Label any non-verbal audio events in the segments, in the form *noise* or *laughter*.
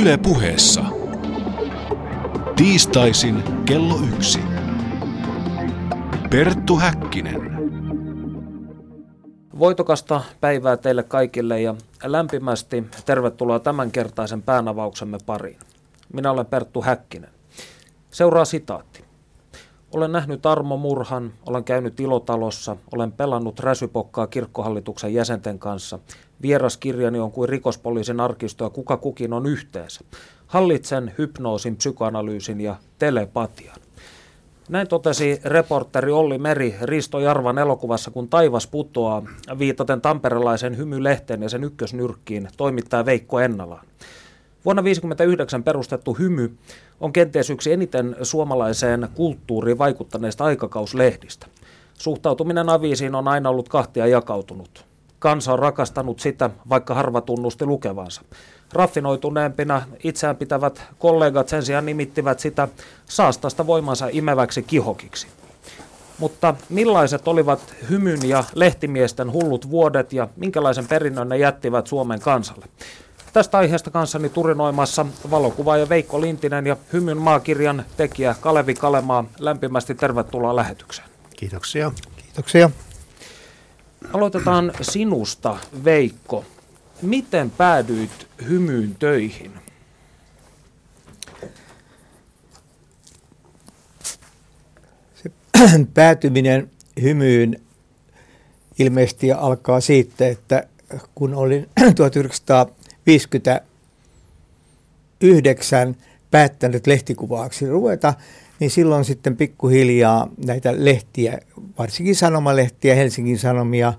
Yle puheessa. Tiistaisin kello yksi. Perttu Häkkinen. Voitokasta päivää teille kaikille ja lämpimästi tervetuloa tämänkertaisen päänavauksemme pariin. Minä olen Perttu Häkkinen. Seuraa sitaatti. Olen nähnyt Armo Murhan, olen käynyt ilotalossa, olen pelannut räsypokkaa kirkkohallituksen jäsenten kanssa. Vieraskirjani on kuin rikospoliisin arkisto ja kuka kukin on yhteensä. Hallitsen hypnoosin, psykoanalyysin ja telepatian. Näin totesi reporteri Olli Meri Risto Jarvan elokuvassa Kun taivas putoaa, viitaten tamperelaisen hymylehteen ja sen ykkösnyrkkiin toimittaja Veikko Ennalaan. Vuonna 1959 perustettu Hymy on kenties yksi eniten suomalaiseen kulttuuriin vaikuttaneista aikakauslehdistä. Suhtautuminen aviisiin on aina ollut kahtia jakautunut. Kansa on rakastanut sitä, vaikka harva tunnusti lukevansa. Raffinoituneempina itseään pitävät kollegat sen sijaan nimittivät sitä saastasta voimansa imeväksi kihokiksi. Mutta millaiset olivat hymyn ja lehtimiesten hullut vuodet ja minkälaisen perinnön ne jättivät Suomen kansalle? Tästä aiheesta kanssani turinoimassa valokuvaaja Veikko Lintinen ja Hymyn maakirjan tekijä Kalevi Kalemaa. Lämpimästi tervetuloa lähetykseen. Kiitoksia. Kiitoksia. Aloitetaan sinusta, Veikko. Miten päädyit hymyyn töihin? Se *clears throat* päätyminen hymyyn ilmeisesti alkaa siitä, että kun olin *clears throat* 1959 päättänyt lehtikuvaaksi ruveta, niin silloin sitten pikkuhiljaa näitä lehtiä, varsinkin sanomalehtiä, Helsingin Sanomia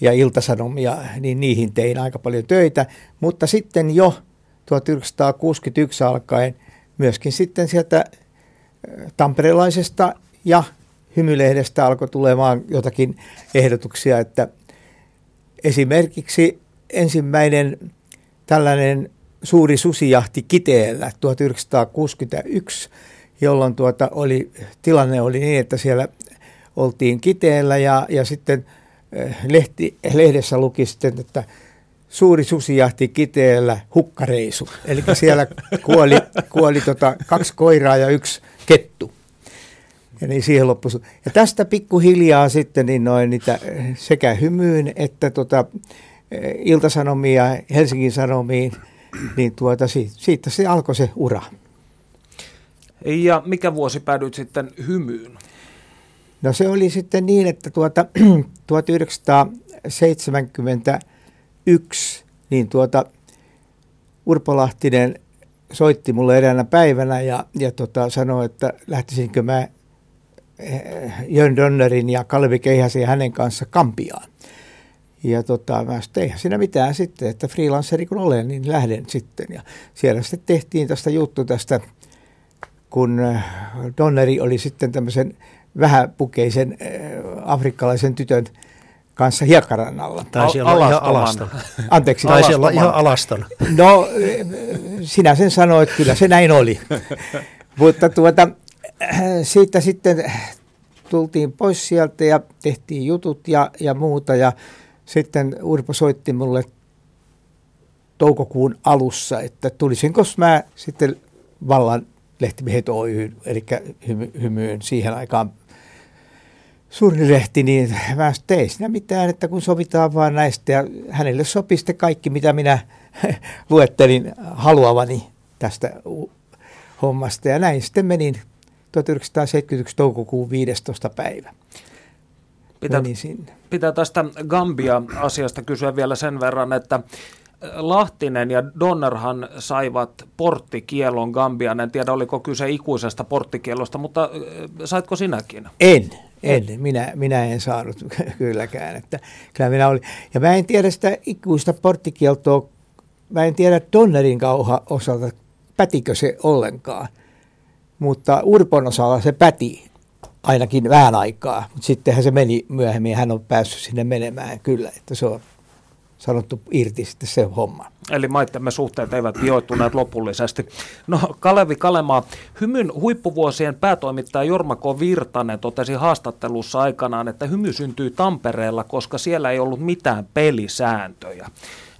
ja Iltasanomia, niin niihin tein aika paljon töitä. Mutta sitten jo 1961 alkaen myöskin sitten sieltä tamperelaisesta ja hymylehdestä alkoi tulemaan jotakin ehdotuksia, että esimerkiksi ensimmäinen tällainen suuri susijahti Kiteellä 1961 jolloin tuota oli, tilanne oli niin, että siellä oltiin kiteellä ja, ja sitten eh, lehti, lehdessä luki sitten, että suuri susijahti kiteellä hukkareisu. Eli siellä *laughs* kuoli, kuoli tota kaksi koiraa ja yksi kettu. Ja niin siihen loppui. Ja tästä pikkuhiljaa sitten niin noin niitä eh, sekä hymyyn että tota, eh, Iltasanomia, Helsingin Sanomiin, niin tuota, siitä, siitä se alkoi se ura. Ja mikä vuosi päädyit sitten hymyyn? No se oli sitten niin, että tuota, *clears throat* 1971 niin tuota, Urpo Lahtinen soitti mulle eräänä päivänä ja, ja tota, sanoi, että lähtisinkö mä eh, Jön Donnerin ja Kalvi Keihäsen ja hänen kanssa Kampiaan. Ja tota, mä sanoin, eihän siinä mitään sitten, että freelanceri kun olen, niin lähden sitten. Ja siellä sitten tehtiin tästä juttu tästä kun äh, Donneri oli sitten tämmöisen vähäpukeisen äh, afrikkalaisen tytön kanssa hiekkarannalla. Taisi olla Al- ihan alaston. *laughs* Anteeksi. Taisi olla ihan alaston. No, sinä sen sanoit, kyllä se näin oli. *laughs* Mutta tuota, siitä sitten tultiin pois sieltä ja tehtiin jutut ja, ja muuta. Ja sitten Urpo soitti mulle toukokuun alussa, että tulisinko mä sitten vallan lehtimiehet Oy, eli hymy, hymyyn siihen aikaan suuri lehti, niin mä tein siinä mitään, että kun sovitaan vaan näistä ja hänelle sopi sitten kaikki, mitä minä *laughs* luettelin haluavani tästä hommasta. Ja näin sitten menin 1971 toukokuun 15. päivä. Pitää, pitää tästä Gambia-asiasta kysyä vielä sen verran, että Lahtinen ja Donnerhan saivat porttikielon Gambian. En tiedä, oliko kyse ikuisesta porttikielosta, mutta saitko sinäkin? En, en. Minä, minä en saanut *laughs* kylläkään. Että, kyllä minä olin. Ja mä en tiedä sitä ikuista porttikieltoa, mä en tiedä Donnerin kauha osalta, pätikö se ollenkaan. Mutta Urpon osalla se päti ainakin vähän aikaa, mutta sittenhän se meni myöhemmin, hän on päässyt sinne menemään kyllä, että se on sanottu irti sitten se homma. Eli maittemme suhteet eivät vioittuneet lopullisesti. No Kalevi Kalemaa, hymyn huippuvuosien päätoimittaja Jorma K. Virtanen totesi haastattelussa aikanaan, että hymy syntyi Tampereella, koska siellä ei ollut mitään pelisääntöjä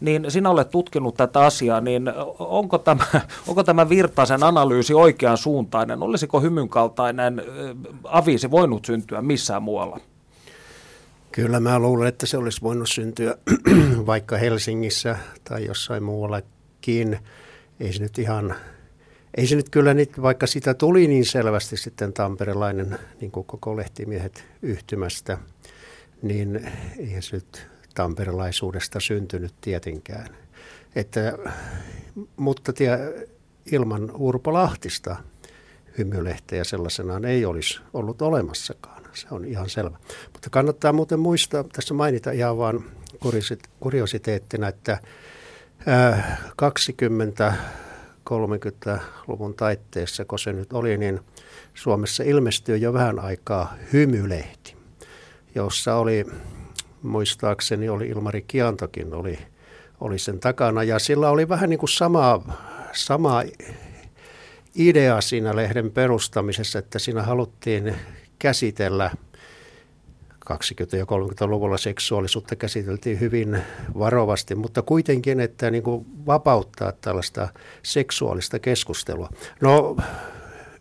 niin sinä olet tutkinut tätä asiaa, niin onko tämä, onko tämä Virtasen analyysi oikean suuntainen? Olisiko hymyn kaltainen aviisi voinut syntyä missään muualla? Kyllä mä luulen, että se olisi voinut syntyä *clears throat* vaikka Helsingissä tai jossain muuallakin. Ei se nyt ihan, ei se nyt kyllä, nyt, vaikka sitä tuli niin selvästi sitten tamperelainen, niin kuin koko lehtimiehet yhtymästä, niin ei se nyt tamperelaisuudesta syntynyt tietenkään. Että, mutta tie, ilman Urpo Lahtista hymylehteä sellaisenaan ei olisi ollut olemassakaan. Se on ihan selvä. Mutta kannattaa muuten muistaa, tässä mainita ihan vaan kuriositeettina, että 20-30-luvun taitteessa, kun se nyt oli, niin Suomessa ilmestyi jo vähän aikaa hymylehti, jossa oli muistaakseni oli Ilmari Kiantokin oli, oli sen takana. Ja sillä oli vähän niin kuin sama, sama idea siinä lehden perustamisessa, että siinä haluttiin käsitellä 20- ja 30-luvulla seksuaalisuutta käsiteltiin hyvin varovasti, mutta kuitenkin, että niin kuin vapauttaa tällaista seksuaalista keskustelua. No,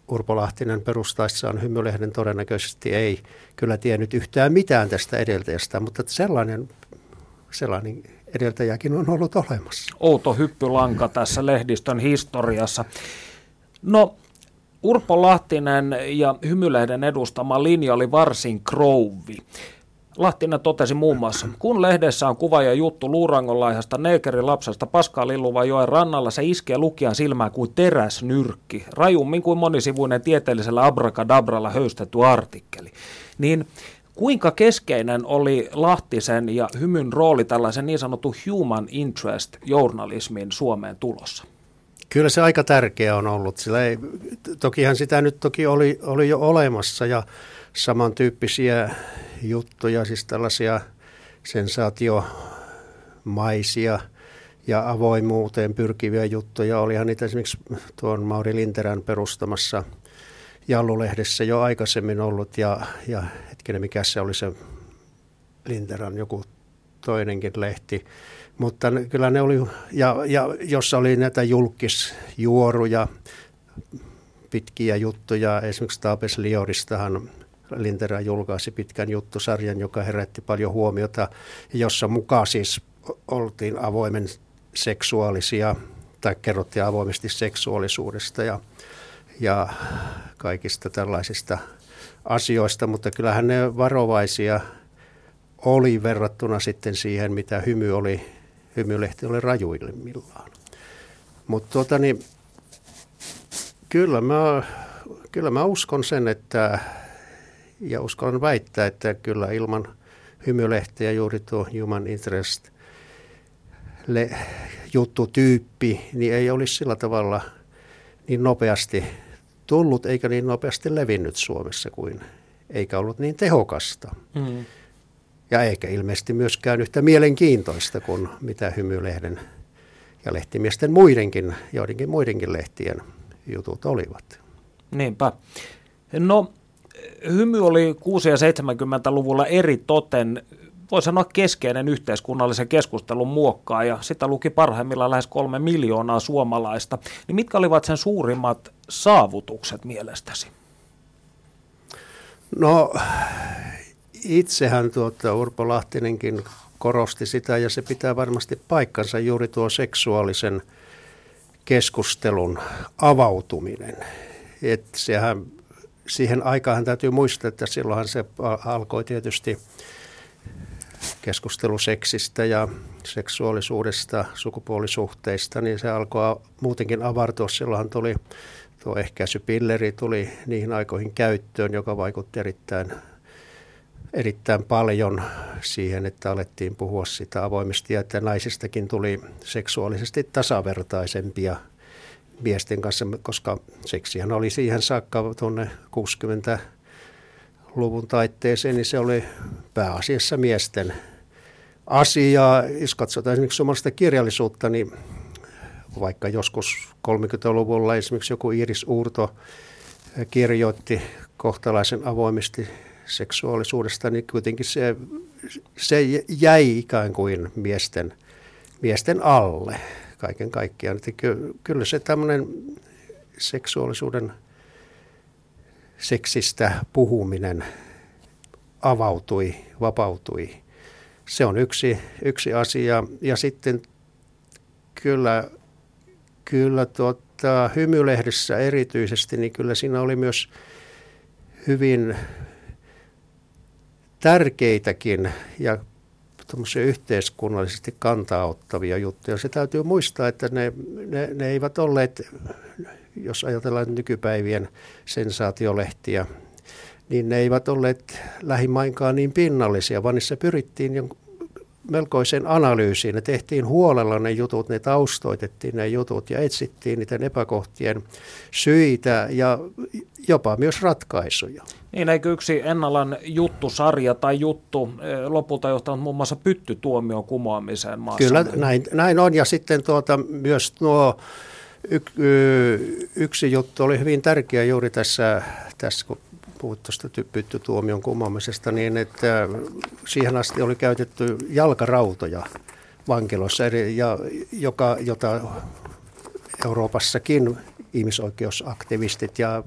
Urpo Lahtinen perustaessaan hymylehden todennäköisesti ei kyllä tiennyt yhtään mitään tästä edeltäjästä, mutta sellainen, sellainen edeltäjäkin on ollut olemassa. Outo hyppylanka tässä lehdistön historiassa. No, Urpo Lahtinen ja Hymylehden edustama linja oli varsin krouvi. Lahtinen totesi muun muassa, kun lehdessä on kuva ja juttu luurangonlaihasta neekerilapsesta Paskaa Lilluvan joen rannalla, se iskee lukijan silmään kuin teräsnyrkki, rajummin kuin monisivuinen tieteellisellä abrakadabralla höystetty artikkeli. Niin kuinka keskeinen oli Lahtisen ja hymyn rooli tällaisen niin sanottu human interest journalismin Suomeen tulossa? Kyllä se aika tärkeä on ollut, sillä ei, tokihan sitä nyt toki oli, oli jo olemassa ja samantyyppisiä juttuja, siis tällaisia sensaatiomaisia ja avoimuuteen pyrkiviä juttuja. Olihan niitä esimerkiksi tuon Mauri Linterän perustamassa Jallulehdessä jo aikaisemmin ollut ja, ja hetkinen, mikä se oli se Linterän joku toinenkin lehti. Mutta kyllä ne oli, ja, ja jossa oli näitä julkisjuoruja, pitkiä juttuja, esimerkiksi Taapes Lioristahan Lintera julkaisi pitkän juttusarjan, joka herätti paljon huomiota, jossa mukaan siis oltiin avoimen seksuaalisia tai kerrottiin avoimesti seksuaalisuudesta ja, ja kaikista tällaisista asioista, mutta kyllähän ne varovaisia oli verrattuna sitten siihen, mitä hymy oli, hymylehti oli rajuimmillaan. Mutta tuota, niin, kyllä, mä, kyllä mä uskon sen, että ja uskallan väittää, että kyllä ilman hymylehteä juuri tuo human interest le, juttutyyppi, niin ei olisi sillä tavalla niin nopeasti tullut eikä niin nopeasti levinnyt Suomessa kuin eikä ollut niin tehokasta. Mm. Ja eikä ilmeisesti myöskään yhtä mielenkiintoista kuin mitä hymylehden ja lehtimiesten muidenkin, joidenkin muidenkin lehtien jutut olivat. Niinpä. No hymy oli 6- ja 70-luvulla eri toten voi sanoa keskeinen yhteiskunnallisen keskustelun muokkaa ja sitä luki parhaimmillaan lähes kolme miljoonaa suomalaista. Niin mitkä olivat sen suurimmat saavutukset mielestäsi? No itsehän tuota, Urpo Lahtinenkin korosti sitä ja se pitää varmasti paikkansa juuri tuo seksuaalisen keskustelun avautuminen. Et sehän siihen aikaan täytyy muistaa, että silloinhan se alkoi tietysti keskustelu seksistä ja seksuaalisuudesta, sukupuolisuhteista, niin se alkoi muutenkin avartua. Silloinhan tuli tuo ehkäisypilleri tuli niihin aikoihin käyttöön, joka vaikutti erittäin, erittäin paljon siihen, että alettiin puhua sitä avoimesti ja että naisistakin tuli seksuaalisesti tasavertaisempia – miesten kanssa, koska seksihän oli siihen saakka tuonne 60-luvun taitteeseen, niin se oli pääasiassa miesten asiaa. Jos katsotaan esimerkiksi suomalaista kirjallisuutta, niin vaikka joskus 30-luvulla esimerkiksi joku Iris Uurto kirjoitti kohtalaisen avoimesti seksuaalisuudesta, niin kuitenkin se, se jäi ikään kuin miesten, miesten alle kaiken kaikkiaan. Että kyllä se tämmöinen seksuaalisuuden seksistä puhuminen avautui, vapautui. Se on yksi, yksi asia. Ja sitten kyllä, kyllä tuota, hymylehdessä erityisesti, niin kyllä siinä oli myös hyvin tärkeitäkin ja yhteiskunnallisesti kantauttavia juttuja. Se täytyy muistaa, että ne, ne, ne eivät olleet, jos ajatellaan nykypäivien sensaatiolehtiä, niin ne eivät olleet lähimainkaan niin pinnallisia, vaan niissä pyrittiin melkoiseen analyysiin. Ne tehtiin huolella ne jutut, ne taustoitettiin ne jutut ja etsittiin niiden epäkohtien syitä ja jopa myös ratkaisuja. Niin, eikö yksi Ennalan juttusarja tai juttu eh, lopulta johtanut muun muassa pyttytuomion kumoamiseen maassa? Kyllä, näin, näin on. Ja sitten tuota, myös nuo y, yksi juttu oli hyvin tärkeä juuri tässä, tässä kun puhut tuosta pyttytuomion kumoamisesta, niin että siihen asti oli käytetty jalkarautoja vankiloissa, ja joka, jota Euroopassakin ihmisoikeusaktivistit ja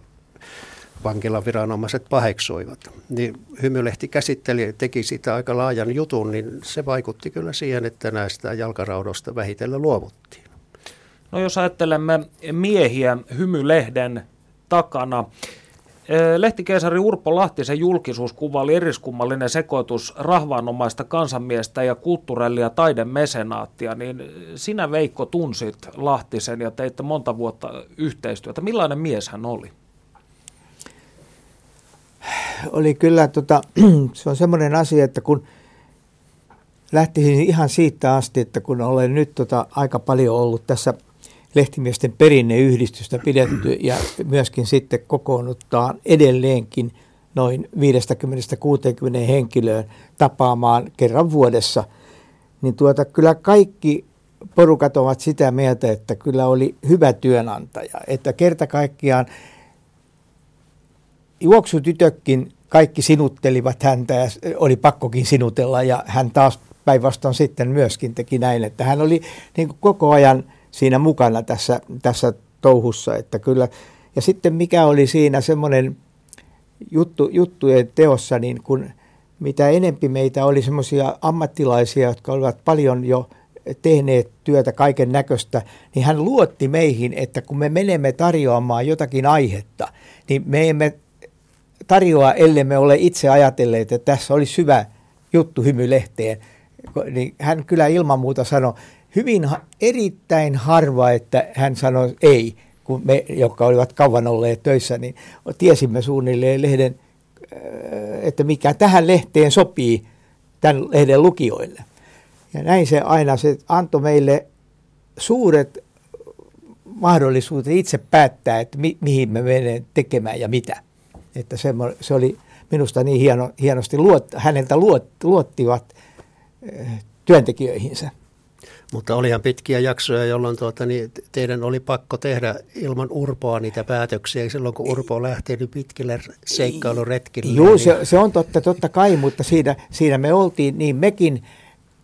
vankilaviranomaiset paheksuivat. Niin Hymylehti käsitteli, teki sitä aika laajan jutun, niin se vaikutti kyllä siihen, että näistä jalkaraudosta vähitellen luovuttiin. No jos ajattelemme miehiä Hymylehden takana, Lehtikeisari Urpo Lahtisen julkisuuskuva oli eriskummallinen sekoitus rahvaanomaista kansanmiestä ja kulttuurelli- ja taidemesenaattia, niin sinä Veikko tunsit Lahtisen ja teitte monta vuotta yhteistyötä. Millainen mies hän oli? Oli kyllä, tota, *clears throat* se on semmoinen asia, että kun lähtisin ihan siitä asti, että kun olen nyt tota, aika paljon ollut tässä – lehtimiesten perinneyhdistystä pidetty *clears throat* ja myöskin sitten kokoonnuttaa edelleenkin noin 50-60 henkilöön tapaamaan kerran vuodessa, niin tuota, kyllä kaikki porukat ovat sitä mieltä, että kyllä oli hyvä työnantaja. Että kerta kaikkiaan juoksutytökkin kaikki sinuttelivat häntä ja oli pakkokin sinutella ja hän taas päinvastoin sitten myöskin teki näin, että hän oli niin koko ajan – siinä mukana tässä, tässä touhussa. Että kyllä. Ja sitten mikä oli siinä semmoinen juttu, juttujen teossa, niin kun mitä enempi meitä oli semmoisia ammattilaisia, jotka olivat paljon jo tehneet työtä kaiken näköistä, niin hän luotti meihin, että kun me menemme tarjoamaan jotakin aihetta, niin me emme tarjoa, ellei me ole itse ajatelleet, että tässä olisi hyvä juttu hymylehteen. Niin hän kyllä ilman muuta sanoi, hyvin erittäin harva, että hän sanoi ei, kun me, jotka olivat kauan olleet töissä, niin tiesimme suunnilleen lehden, äh, että mikä tähän lehteen sopii tämän lehden lukijoille. Ja näin se aina, se antoi meille suuret mahdollisuudet itse päättää, että mi, mihin me menemme tekemään ja mitä. Että se, se oli minusta niin hieno, hienosti, luot, häneltä luot, luottivat äh, työntekijöihinsä. Mutta olihan pitkiä jaksoja, jolloin tuota, niin teidän oli pakko tehdä ilman Urpoa niitä päätöksiä. Silloin kun Urpo lähti niin pitkille seikkailuretkille. Joo, niin... se, se on totta, totta kai, mutta siinä, siinä me oltiin, niin mekin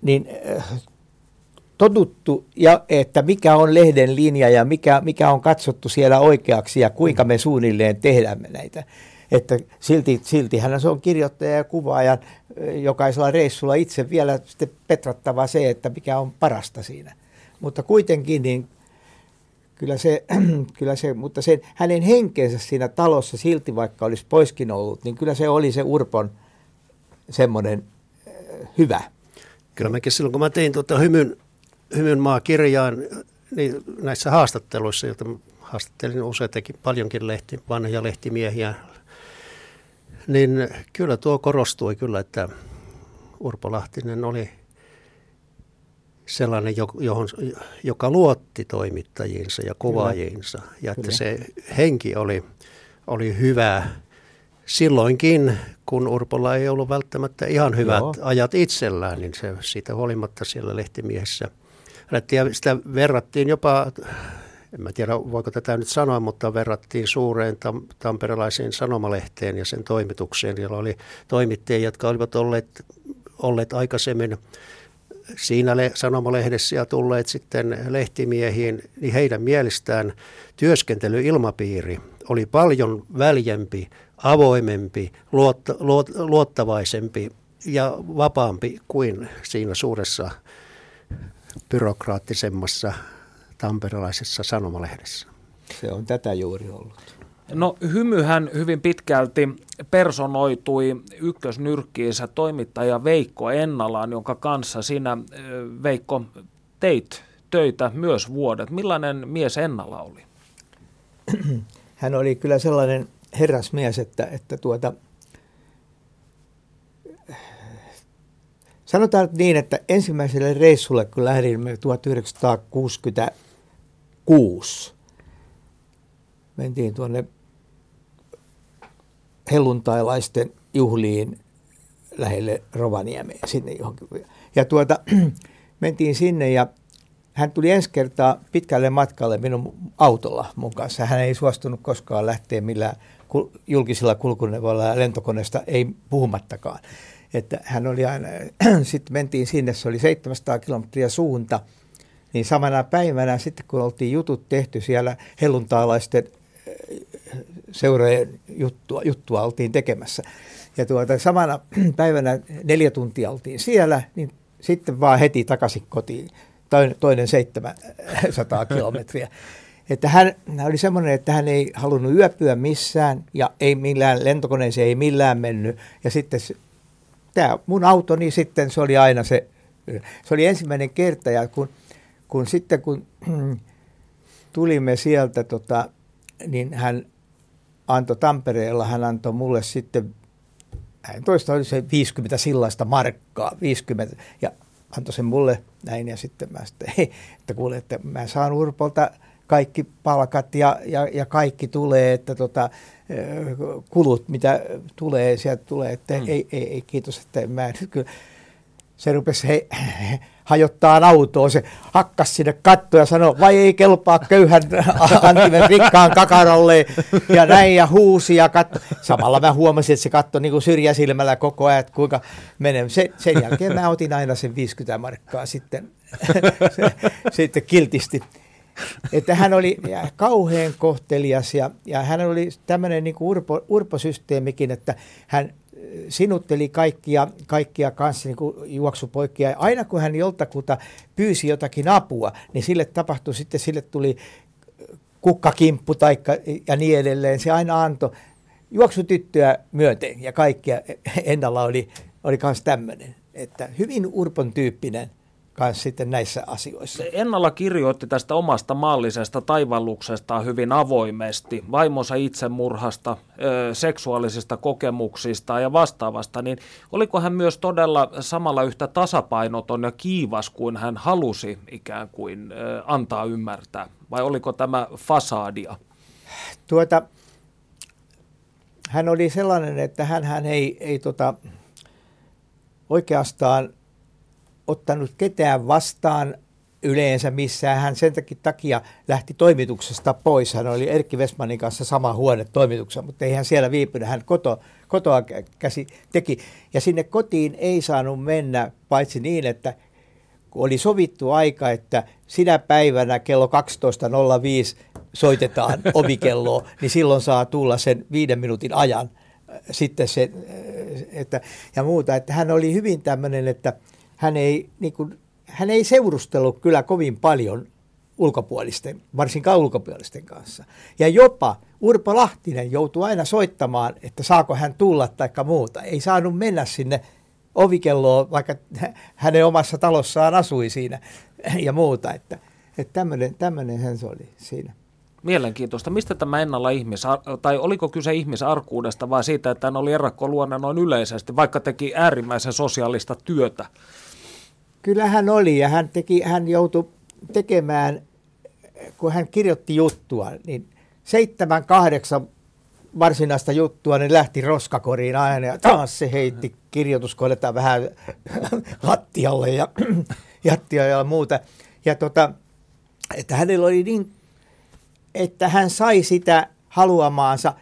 niin, äh, totuttu, ja, että mikä on lehden linja ja mikä, mikä on katsottu siellä oikeaksi ja kuinka me suunnilleen tehdään näitä. Että silti, silti hän on kirjoittaja ja kuvaaja jokaisella reissulla itse vielä sitten petrattava se, että mikä on parasta siinä. Mutta kuitenkin niin kyllä se, *clears throat* kyllä se, mutta sen, hänen henkensä siinä talossa silti vaikka olisi poiskin ollut, niin kyllä se oli se Urpon semmoinen äh, hyvä. Kyllä mäkin silloin, kun mä tein tuota hymyn, hymyn maakirjaan, niin näissä haastatteluissa, joita haastattelin useitakin, paljonkin lehti, vanhoja lehtimiehiä, niin kyllä tuo korostui kyllä, että Urpo Lahtinen oli sellainen, johon, joka luotti toimittajiinsa ja kuvaajiinsa. Ja että se henki oli, oli hyvä silloinkin, kun Urpolla ei ollut välttämättä ihan hyvät Joo. ajat itsellään, niin se siitä huolimatta siellä lehtimiehessä. Ja sitä verrattiin jopa, en mä tiedä voiko tätä nyt sanoa, mutta verrattiin suureen tam- tamperelaiseen sanomalehteen ja sen toimitukseen. Siellä oli toimittajia, jotka olivat olleet, olleet aikaisemmin siinä le- sanomalehdessä ja tulleet sitten lehtimiehiin, niin heidän mielestään työskentelyilmapiiri oli paljon väljempi, avoimempi, luotta, luot, luottavaisempi ja vapaampi kuin siinä suuressa byrokraattisemmassa tamperelaisessa sanomalehdessä. Se on tätä juuri ollut. No hymyhän hyvin pitkälti personoitui ykkösnyrkkiinsä toimittaja Veikko Ennalaan, jonka kanssa sinä ö, Veikko teit töitä myös vuodet. Millainen mies Ennala oli? *clears throat* Hän oli kyllä sellainen herrasmies, että, että tuota, sanotaan niin, että ensimmäiselle reissulle, kun lähdimme 1966, mentiin tuonne helluntailaisten juhliin lähelle Rovaniemeen, sinne johonkin. Ja tuota, *clears throat* mentiin sinne ja hän tuli ensi kertaa pitkälle matkalle minun autolla mun kanssa. Hän ei suostunut koskaan lähteä millään julkisilla kulkuneuvoilla ja lentokoneesta, ei puhumattakaan. Että hän oli aina, *clears throat* sitten mentiin sinne, se oli 700 kilometriä suunta, niin samana päivänä sitten kun oltiin jutut tehty siellä helluntaalaisten seurojen juttua, juttua oltiin tekemässä. Ja tuota, samana *clears throat* päivänä neljä tuntia oltiin siellä, niin sitten vaan heti takaisin kotiin, toinen, toinen 700 *laughs* kilometriä. Että hän, hän oli semmoinen, että hän ei halunnut yöpyä missään ja ei millään, lentokoneeseen ei millään mennyt. Ja sitten tämä mun auto, niin sitten se oli aina se, se oli ensimmäinen kerta ja kun, kun sitten kun *clears throat* tulimme sieltä, tota, niin hän antoi Tampereella, hän antoi mulle sitten, hän toista oli se 50 sillaista markkaa, 50, ja antoi sen mulle näin, ja sitten mä sitten, *laughs* että kuule, että mä saan Urpolta kaikki palkat ja, ja, ja kaikki tulee, että tota, kulut, mitä tulee, sieltä tulee, että mm. ei, ei, ei, kiitos, että mä nyt kyllä, se rupesi he, *laughs* hajottaa autoa, se hakkas sinne katto ja sanoi, vai ei kelpaa köyhän antimen rikkaan kakaralle ja näin ja huusi ja katto. Samalla mä huomasin, että se katsoi niin syrjäsilmällä koko ajan, että kuinka menee. Se, sen jälkeen mä otin aina sen 50 markkaa sitten, *laughs* sitten kiltisti. Että hän oli kauhean kohtelias ja, ja hän oli tämmöinen niin urpo, urposysteemikin, että hän sinutteli kaikkia, kaikkia kanssa niin kuin juoksupoikia. Aina kun hän joltakulta pyysi jotakin apua, niin sille tapahtui sitten, sille tuli kukkakimppu taikka, ja niin edelleen. Se aina antoi juoksutyttöä myöten ja kaikkia. Ennalla oli, oli myös tämmöinen, että hyvin urpon tyyppinen kanssa sitten näissä asioissa. Ennalla kirjoitti tästä omasta maallisesta taivalluksesta hyvin avoimesti, vaimonsa itsemurhasta, seksuaalisista kokemuksista ja vastaavasta, niin oliko hän myös todella samalla yhtä tasapainoton ja kiivas kuin hän halusi ikään kuin antaa ymmärtää, vai oliko tämä fasadia? Tuota, hän oli sellainen, että hän, hän ei, ei tota, oikeastaan ottanut ketään vastaan yleensä missään. Hän sen takia lähti toimituksesta pois. Hän oli Erkki Westmanin kanssa sama huone toimituksessa, mutta ei hän siellä viipynyt. Hän koto, kotoa käsi teki. Ja sinne kotiin ei saanut mennä, paitsi niin, että kun oli sovittu aika, että sinä päivänä kello 12.05 soitetaan *laughs* ovikelloa, niin silloin saa tulla sen viiden minuutin ajan sitten se, että, ja muuta. Että hän oli hyvin tämmöinen, että hän ei, niin kuin, hän ei seurustellut kyllä kovin paljon ulkopuolisten, varsinkaan ulkopuolisten kanssa. Ja jopa Urpo Lahtinen joutui aina soittamaan, että saako hän tulla tai muuta. Ei saanut mennä sinne ovikelloon, vaikka *laughs* hänen omassa talossaan asui siinä *laughs* ja muuta. Että, että tämmöinen, se oli siinä. Mielenkiintoista. Mistä tämä ennalla ihmis, tai oliko kyse ihmisarkuudesta vai siitä, että hän oli luona noin yleisesti, vaikka teki äärimmäisen sosiaalista työtä? Kyllä hän oli ja hän, teki, hän joutui tekemään, kun hän kirjoitti juttua, niin seitsemän, kahdeksan varsinaista juttua, niin lähti roskakoriin aina ja taas se heitti kirjoituskoneita vähän lattialle ja *clears throat* jattia ja muuta. Ja tota, että hänellä oli niin, että hän sai sitä haluamaansa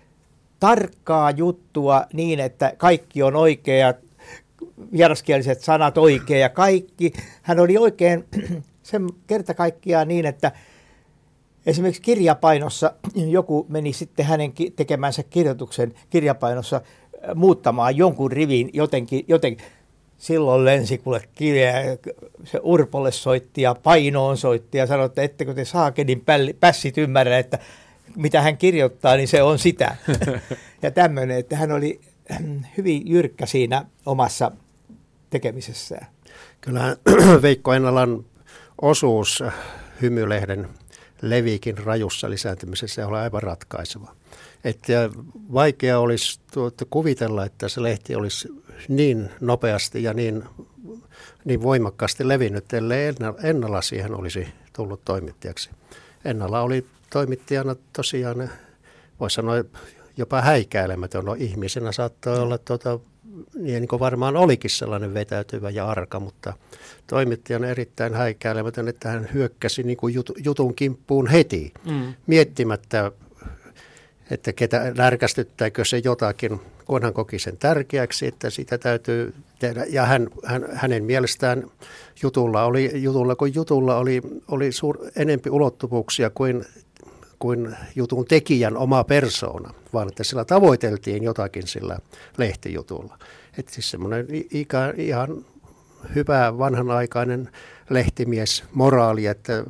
tarkkaa juttua niin, että kaikki on oikea vieraskieliset sanat oikein ja kaikki. Hän oli oikein *clears throat* sen kerta kaikkiaan niin, että esimerkiksi kirjapainossa joku meni sitten hänen tekemänsä kirjoituksen kirjapainossa äh, muuttamaan jonkun rivin jotenkin, jotenkin. Silloin lensi kuule kirja, se Urpolle soitti ja painoon soitti ja sanoi, että ettekö te saakenin pässit ymmärrä, että mitä hän kirjoittaa, niin se on sitä. *laughs* ja tämmöinen, että hän oli *clears throat* hyvin jyrkkä siinä omassa tekemisessään. Kyllä *clears throat* Veikko Ennalan osuus hymylehden leviikin rajussa lisääntymisessä oli aivan ratkaiseva. Että vaikea olisi tuota, kuvitella, että se lehti olisi niin nopeasti ja niin, niin voimakkaasti levinnyt, ellei Ennala siihen olisi tullut toimittajaksi. Ennala oli toimittajana tosiaan, voisi sanoa, jopa häikäilemätön. No, ihmisenä saattoi olla tuota, niin kuin varmaan olikin sellainen vetäytyvä ja arka, mutta toimittajana erittäin häikäilemätön, että hän hyökkäsi niin kuin jutun kimppuun heti, mm. miettimättä, että ketä närkästyttääkö se jotakin, kun hän koki sen tärkeäksi, että sitä täytyy tehdä. Ja hän, hän, hänen mielestään jutulla, oli, jutulla kun jutulla oli, oli suur, enempi ulottuvuuksia kuin kuin jutun tekijän oma persoona, vaan että sillä tavoiteltiin jotakin sillä lehtijutulla. Että siis semmoinen ihan hyvä vanhanaikainen lehtimies moraali, että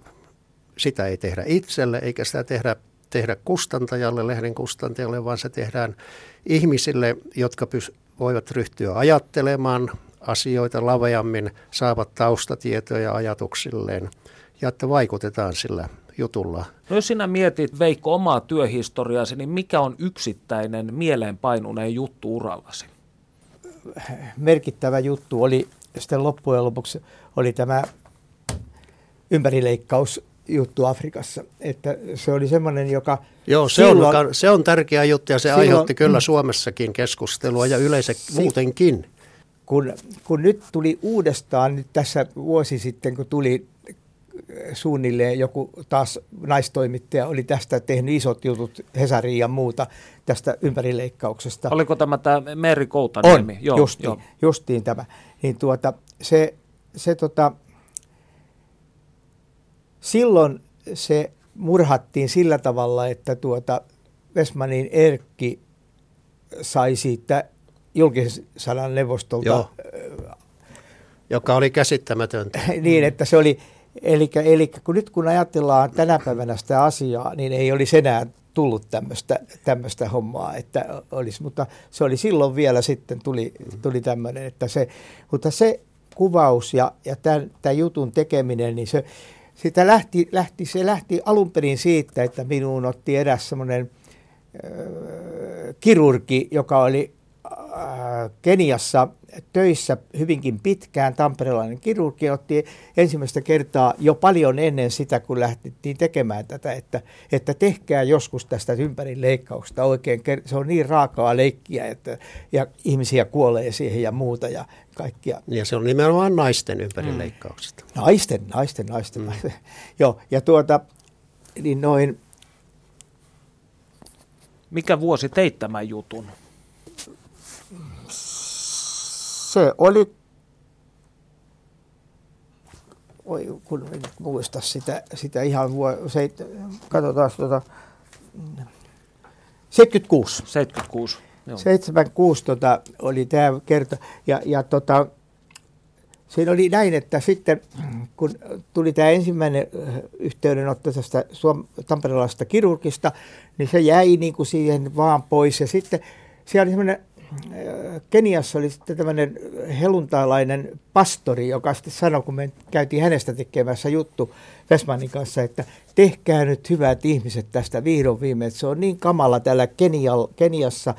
sitä ei tehdä itselle eikä sitä tehdä, tehdä kustantajalle, lehden kustantajalle, vaan se tehdään ihmisille, jotka pys, voivat ryhtyä ajattelemaan asioita laveammin, saavat taustatietoja ajatuksilleen ja että vaikutetaan sillä jutulla. No jos sinä mietit Veikko omaa työhistoriaasi, niin mikä on yksittäinen mieleenpainuneen juttu urallasi? Merkittävä juttu oli sitten loppujen lopuksi oli tämä ympärileikkaus juttu Afrikassa. Että se oli semmoinen, joka... Joo, se, silloin, on, se on tärkeä juttu ja se silloin, aiheutti kyllä Suomessakin keskustelua ja yleensä si- muutenkin. Kun, kun nyt tuli uudestaan, nyt tässä vuosi sitten, kun tuli suunnilleen joku taas naistoimittaja oli tästä tehnyt isot jutut Hesariin ja muuta tästä ympärileikkauksesta. Oliko tämä tämä Meri Koutaniemi? On, joo, justiin, joo. justiin tämä. Niin tuota, se, se tota, silloin se murhattiin sillä tavalla, että tuota Vesmanin Erkki sai siitä julkisen sanan neuvostolta. Joo. Joka oli käsittämätöntä. *laughs* niin, että se oli, Eli, eli kun nyt kun ajatellaan tänä päivänä sitä asiaa, niin ei olisi enää tullut tämmöistä, tämmöistä hommaa, että olisi, mutta se oli silloin vielä sitten tuli, tuli tämmöinen, että se, mutta se kuvaus ja, ja tämän, tämän jutun tekeminen, niin se, sitä lähti, lähti, se lähti alun perin siitä, että minuun otti eräs semmoinen äh, kirurgi, joka oli äh, Keniassa töissä hyvinkin pitkään. Tamperelainen kirurgi otti ensimmäistä kertaa jo paljon ennen sitä, kun lähtettiin tekemään tätä, että, että tehkää joskus tästä ympärileikkauksesta oikein. Se on niin raakaa leikkiä, että, ja ihmisiä kuolee siihen ja muuta ja kaikkia. Ja se on nimenomaan naisten ympärileikkauksesta. Mm. Naisten, naisten, naisten. Mm. *laughs* Joo, ja tuota, niin noin... Mikä vuosi teit tämän jutun? Se oli, oi kun en muista sitä, sitä ihan vuo, se, katsotaan tuota, 76. 76. Joo. 76 tota, oli tämä kerta. Ja, ja tota, siinä oli näin, että sitten kun tuli tämä ensimmäinen yhteydenotto tästä Suom- tamperelaisesta kirurgista, niin se jäi niin kuin siihen vaan pois. Ja sitten siellä oli semmoinen Keniassa oli sitten tämmöinen heluntaalainen pastori, joka sitten sanoi, kun me käytiin hänestä tekemässä juttu Vesmanin kanssa, että tehkää nyt hyvät ihmiset tästä vihdoin viimein. Se on niin kamala täällä Kenial, Keniassa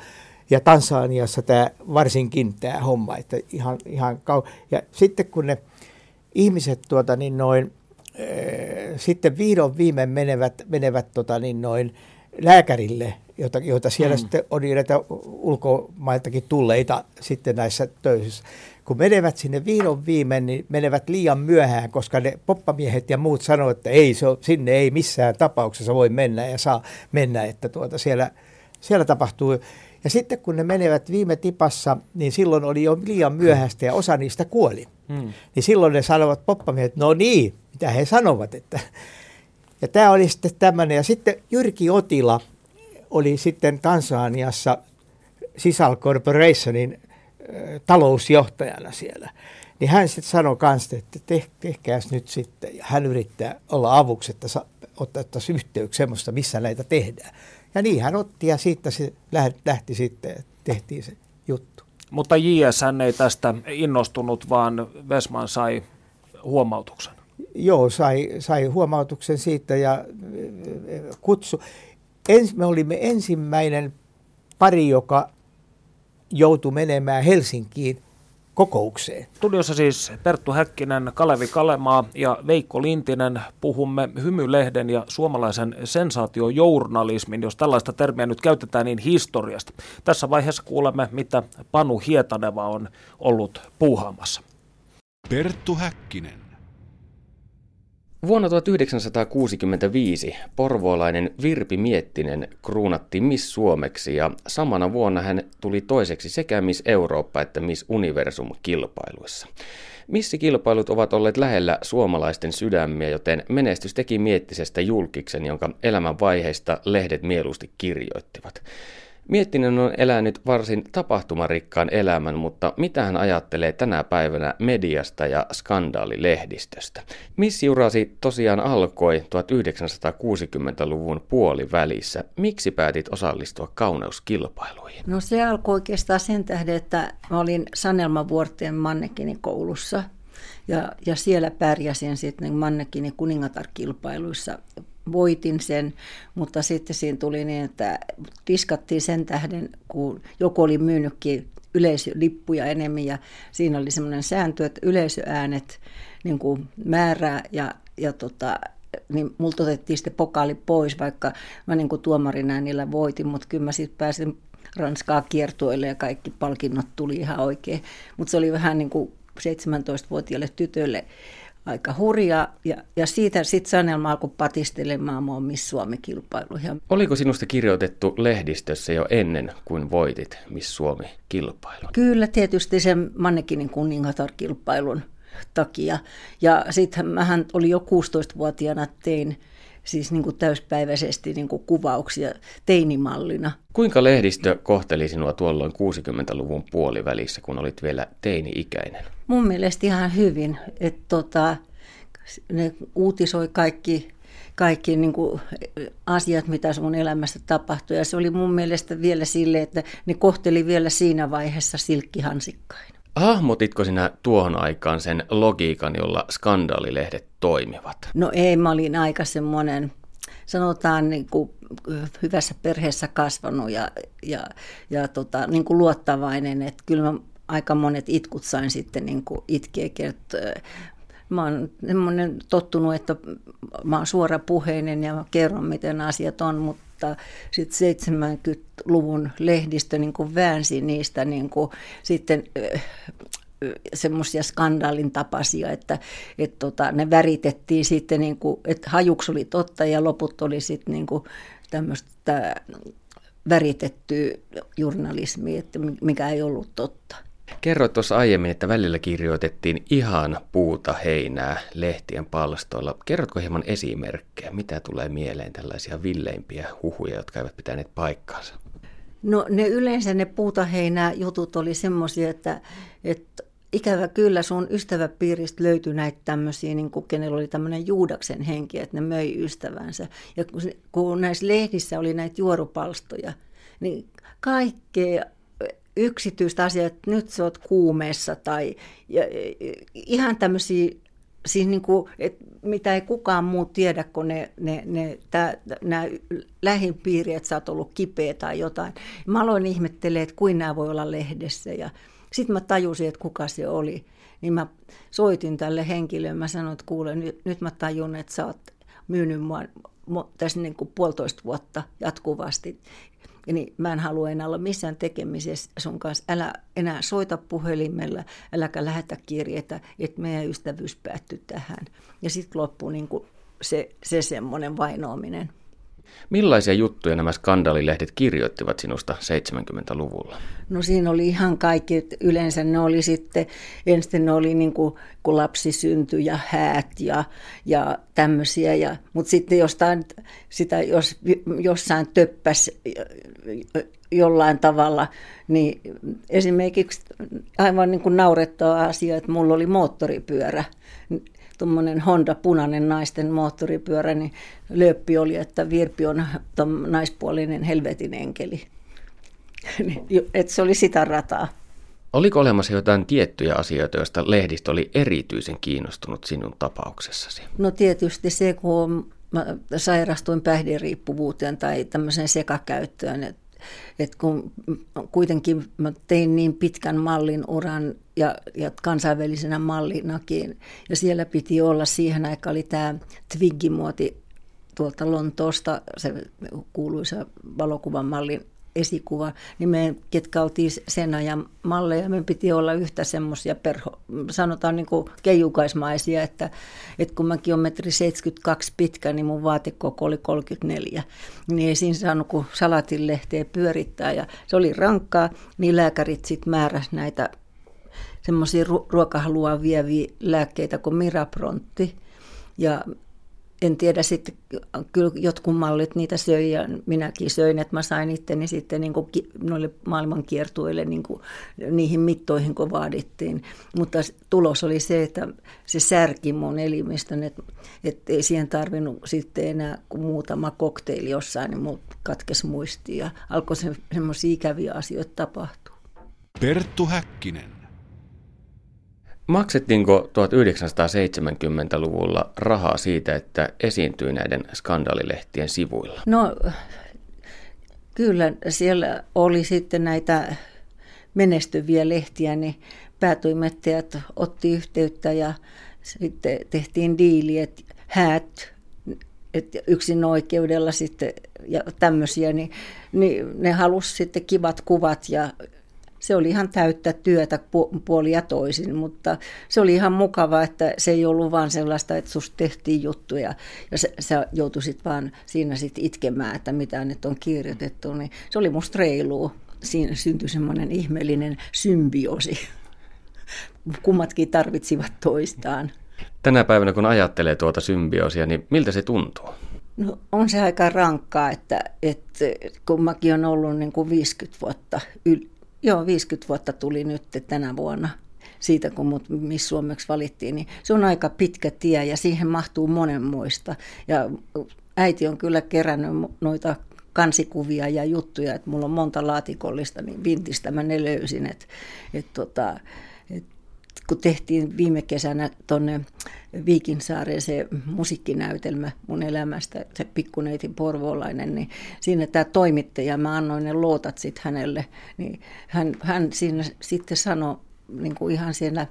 ja Tansaniassa tämä, varsinkin tämä homma, että ihan, ihan kau... Ja sitten kun ne ihmiset tuota niin noin, äh, sitten vihdoin viimein menevät, menevät tota niin noin, lääkärille, joita, joita siellä mm. sitten oli näitä ulkomailtakin tulleita sitten näissä töissä. Kun menevät sinne vihdoin viimein, niin menevät liian myöhään, koska ne poppamiehet ja muut sanoivat, että ei, se on, sinne ei missään tapauksessa voi mennä ja saa mennä, että tuota siellä, siellä tapahtuu. Ja sitten kun ne menevät viime tipassa, niin silloin oli jo liian myöhäistä ja osa niistä kuoli. Hmm. Niin silloin ne sanovat poppamiehet, no niin, mitä he sanovat. Että. Ja tämä oli sitten tämmöinen. Ja sitten Jyrki Otila oli sitten Tansaniassa Sisal Corporationin talousjohtajana siellä. Niin hän sitten sanoi kanssa, että te, tehkääs nyt sitten. Ja hän yrittää olla avuksi, että ottaisi yhteyksiä semmoista, missä näitä tehdään. Ja niin hän otti ja siitä se lähti sitten, tehtiin se juttu. Mutta JSN ei tästä innostunut, vaan Vesman sai huomautuksen. Joo, sai, sai huomautuksen siitä ja kutsu. Ens, me olimme ensimmäinen pari, joka joutui menemään Helsinkiin kokoukseen. Studiossa siis Perttu Häkkinen, Kalevi Kalemaa ja Veikko Lintinen. Puhumme hymylehden ja suomalaisen sensaatiojournalismin, jos tällaista termiä nyt käytetään, niin historiasta. Tässä vaiheessa kuulemme, mitä Panu Hietaneva on ollut puuhaamassa. Perttu Häkkinen. Vuonna 1965 porvoolainen Virpi Miettinen kruunattiin Miss Suomeksi ja samana vuonna hän tuli toiseksi sekä Miss Eurooppa että Miss Universum kilpailuissa. Missikilpailut ovat olleet lähellä suomalaisten sydämiä, joten menestys teki Miettisestä julkiksen, jonka elämänvaiheista lehdet mieluusti kirjoittivat. Miettinen on elänyt varsin tapahtumarikkaan elämän, mutta mitä hän ajattelee tänä päivänä mediasta ja skandaalilehdistöstä? Missiurasi tosiaan alkoi 1960-luvun puolivälissä. Miksi päätit osallistua kauneuskilpailuihin? No se alkoi oikeastaan sen tähden, että mä olin Sanelma-vuorteen Mannekinin koulussa – ja, ja siellä pärjäsin sitten Mannekinin kuningatar-kilpailuissa voitin sen, mutta sitten siinä tuli niin, että diskattiin sen tähden, kun joku oli myynytkin yleisölippuja enemmän ja siinä oli semmoinen sääntö, että yleisöäänet niin kuin määrää ja, ja tota, niin multa otettiin sitten pokaali pois, vaikka mä niin kuin tuomarina niillä voitin, mutta kyllä mä sitten pääsin Ranskaa kiertueelle ja kaikki palkinnot tuli ihan oikein. Mutta se oli vähän niin kuin 17-vuotiaalle tytölle aika hurja ja, ja siitä sitten Sanelma alkoi patistelemaan mua Miss Suomi-kilpailuihin. Oliko sinusta kirjoitettu lehdistössä jo ennen kuin voitit Miss Suomi-kilpailun? Kyllä, tietysti sen Mannekinin kuningatar-kilpailun takia. Ja sitten mähän oli jo 16-vuotiaana tein siis niin kuin täyspäiväisesti niin kuin kuvauksia teinimallina. Kuinka lehdistö kohteli sinua tuolloin 60-luvun puolivälissä, kun olit vielä teini-ikäinen? Mun mielestä ihan hyvin, että tota, ne uutisoi kaikki, kaikki niin kuin asiat, mitä sun elämässä tapahtui. Ja se oli mun mielestä vielä sille, että ne kohteli vielä siinä vaiheessa silkkihansikkain. Hahmotitko sinä tuohon aikaan sen logiikan, jolla skandaalilehdet toimivat? No ei, mä olin aika semmoinen, sanotaan niin kuin hyvässä perheessä kasvanut ja, ja, ja tota, niin kuin luottavainen, että kyllä mä aika monet itkut sain sitten niin kuin itkeä kertoa. Mä oon tottunut, että mä oon suorapuheinen ja kerron, miten asiat on, mutta mutta sitten 70-luvun lehdistö niin kuin väänsi niistä niin kuin sitten semmoisia skandaalin tapaisia, että, että tota, ne väritettiin sitten, niin kuin, että hajuksi oli totta ja loput oli sitten niin kuin tämmöistä väritettyä journalismia, että mikä ei ollut totta. Kerroit tuossa aiemmin, että välillä kirjoitettiin ihan puuta heinää lehtien palstoilla. Kerrotko hieman esimerkkejä, mitä tulee mieleen tällaisia villeimpiä huhuja, jotka eivät pitäneet paikkaansa? No ne yleensä ne puuta heinää jutut oli semmoisia, että, että ikävä kyllä sun ystäväpiiristä löytyi näitä tämmöisiä, niin kuin kenellä oli tämmöinen Juudaksen henki, että ne möi ystävänsä. Ja kun, kun näissä lehdissä oli näitä juorupalstoja, niin kaikkea yksityistä asiaa, että nyt sä oot kuumeessa tai ja, ihan tämmöisiä, siis niin kuin, että mitä ei kukaan muu tiedä, kun ne, ne, ne, nämä lähipiiri, että sä oot ollut kipeä tai jotain. Mä aloin ihmettelemään, että kuin nämä voi olla lehdessä ja sitten mä tajusin, että kuka se oli. Niin mä soitin tälle henkilölle, mä sanoin, että kuule, nyt, nyt mä tajun, että sä oot myynyt mua tässä niin kuin puolitoista vuotta jatkuvasti. Niin mä en halua enää olla missään tekemisessä sun kanssa. Älä enää soita puhelimella, äläkä lähetä kirjeitä, että meidän ystävyys päättyy tähän. Ja sitten loppuu niin kuin se, se semmoinen vainoaminen. Millaisia juttuja nämä skandaalilehdet kirjoittivat sinusta 70-luvulla? No siinä oli ihan kaikki. Yleensä ne oli sitten, ensin ne oli niin kuin, kun lapsi syntyi ja häät ja, ja tämmöisiä. Ja, mutta sitten jostain, sitä, jos jossain töppäs jollain tavalla, niin esimerkiksi aivan niin kuin naurettava asia, että mulla oli moottoripyörä tuommoinen Honda punainen naisten moottoripyörä, niin lööppi oli, että Virpi on naispuolinen helvetin enkeli. *laughs* että se oli sitä rataa. Oliko olemassa jotain tiettyjä asioita, joista lehdistö oli erityisen kiinnostunut sinun tapauksessasi? No tietysti se, kun mä sairastuin päihderiippuvuuteen tai tämmöiseen sekakäyttöön, et kun kuitenkin mä tein niin pitkän mallin uran ja, ja kansainvälisenä mallinakin, ja siellä piti olla siihen aikaan oli tämä Twiggy-muoti tuolta Lontoosta, se kuuluisa valokuvan mallin esikuva, niin me, ketkä oltiin sen ajan malleja, me piti olla yhtä semmoisia, sanotaan niin kuin keijukaismaisia, että, että kun mäkin olen metri 72 pitkä, niin mun vaatekoko oli 34. Niin ei siinä saanut kuin salatinlehteä pyörittää ja se oli rankkaa, niin lääkärit sitten määräs näitä semmoisia ruokahalua vieviä lääkkeitä kuin Miraprontti. Ja en tiedä sitten, kyllä jotkut mallit niitä söi ja minäkin söin, että mä sain itteni sitten niin kuin noille maailmankiertueille niin kuin niihin mittoihin, kun vaadittiin. Mutta tulos oli se, että se särki mun elimistön, että, että ei siihen tarvinnut sitten enää kuin muutama kokteili jossain, niin mut katkesi muistiin ja alkoi se, semmoisia ikäviä asioita tapahtua. Perttu Häkkinen. Maksettiinko 1970-luvulla rahaa siitä, että esiintyi näiden skandaalilehtien sivuilla? No kyllä siellä oli sitten näitä menestyviä lehtiä, niin päätoimittajat otti yhteyttä ja sitten tehtiin diili, että häät että yksin oikeudella sitten ja tämmöisiä, niin, niin ne halusi sitten kivat kuvat ja se oli ihan täyttä työtä puoli ja toisin, mutta se oli ihan mukava, että se ei ollut vaan sellaista, että susta tehtiin juttuja ja sä joutuisit vaan siinä sitten itkemään, että mitä nyt on kirjoitettu, niin se oli musta reilua. Siinä syntyi semmoinen ihmeellinen symbioosi. *laughs* Kummatkin tarvitsivat toistaan. Tänä päivänä, kun ajattelee tuota symbioosia, niin miltä se tuntuu? No, on se aika rankkaa, että, että kun mäkin olen ollut niin kuin 50 vuotta yl- Joo, 50 vuotta tuli nyt tänä vuonna siitä, kun mut Miss Suomeksi valittiin, niin se on aika pitkä tie ja siihen mahtuu monenmoista. Ja äiti on kyllä kerännyt noita kansikuvia ja juttuja, että mulla on monta laatikollista, niin vintistä mä ne löysin, että, että tota, kun tehtiin viime kesänä tuonne Viikinsaareen se musiikkinäytelmä mun elämästä, se pikkuneitin porvoolainen, niin siinä tämä toimittaja, mä annoin ne luotat sitten hänelle, niin hän, hän siinä sitten sanoi niin kuin ihan siellä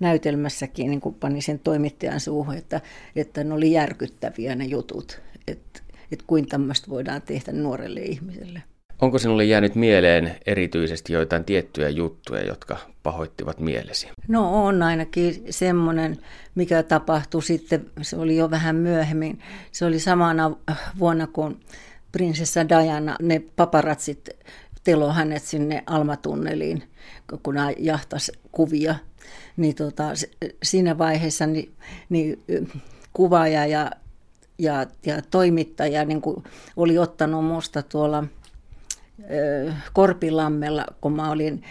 näytelmässäkin niin kuin pani sen toimittajan suuhun, että, että ne oli järkyttäviä ne jutut, että, että kuinka tämmöistä voidaan tehdä nuorelle ihmiselle. Onko sinulle jäänyt mieleen erityisesti joitain tiettyjä juttuja, jotka pahoittivat mielesi? No on ainakin semmoinen, mikä tapahtui sitten, se oli jo vähän myöhemmin. Se oli samana vuonna, kun prinsessa Diana, ne paparatsit telo hänet sinne Almatunneliin, kun hän kuvia. Niin tota, siinä vaiheessa niin, niin kuvaaja ja, ja, ja toimittaja niin oli ottanut musta tuolla – Korpilammella, kun mä olin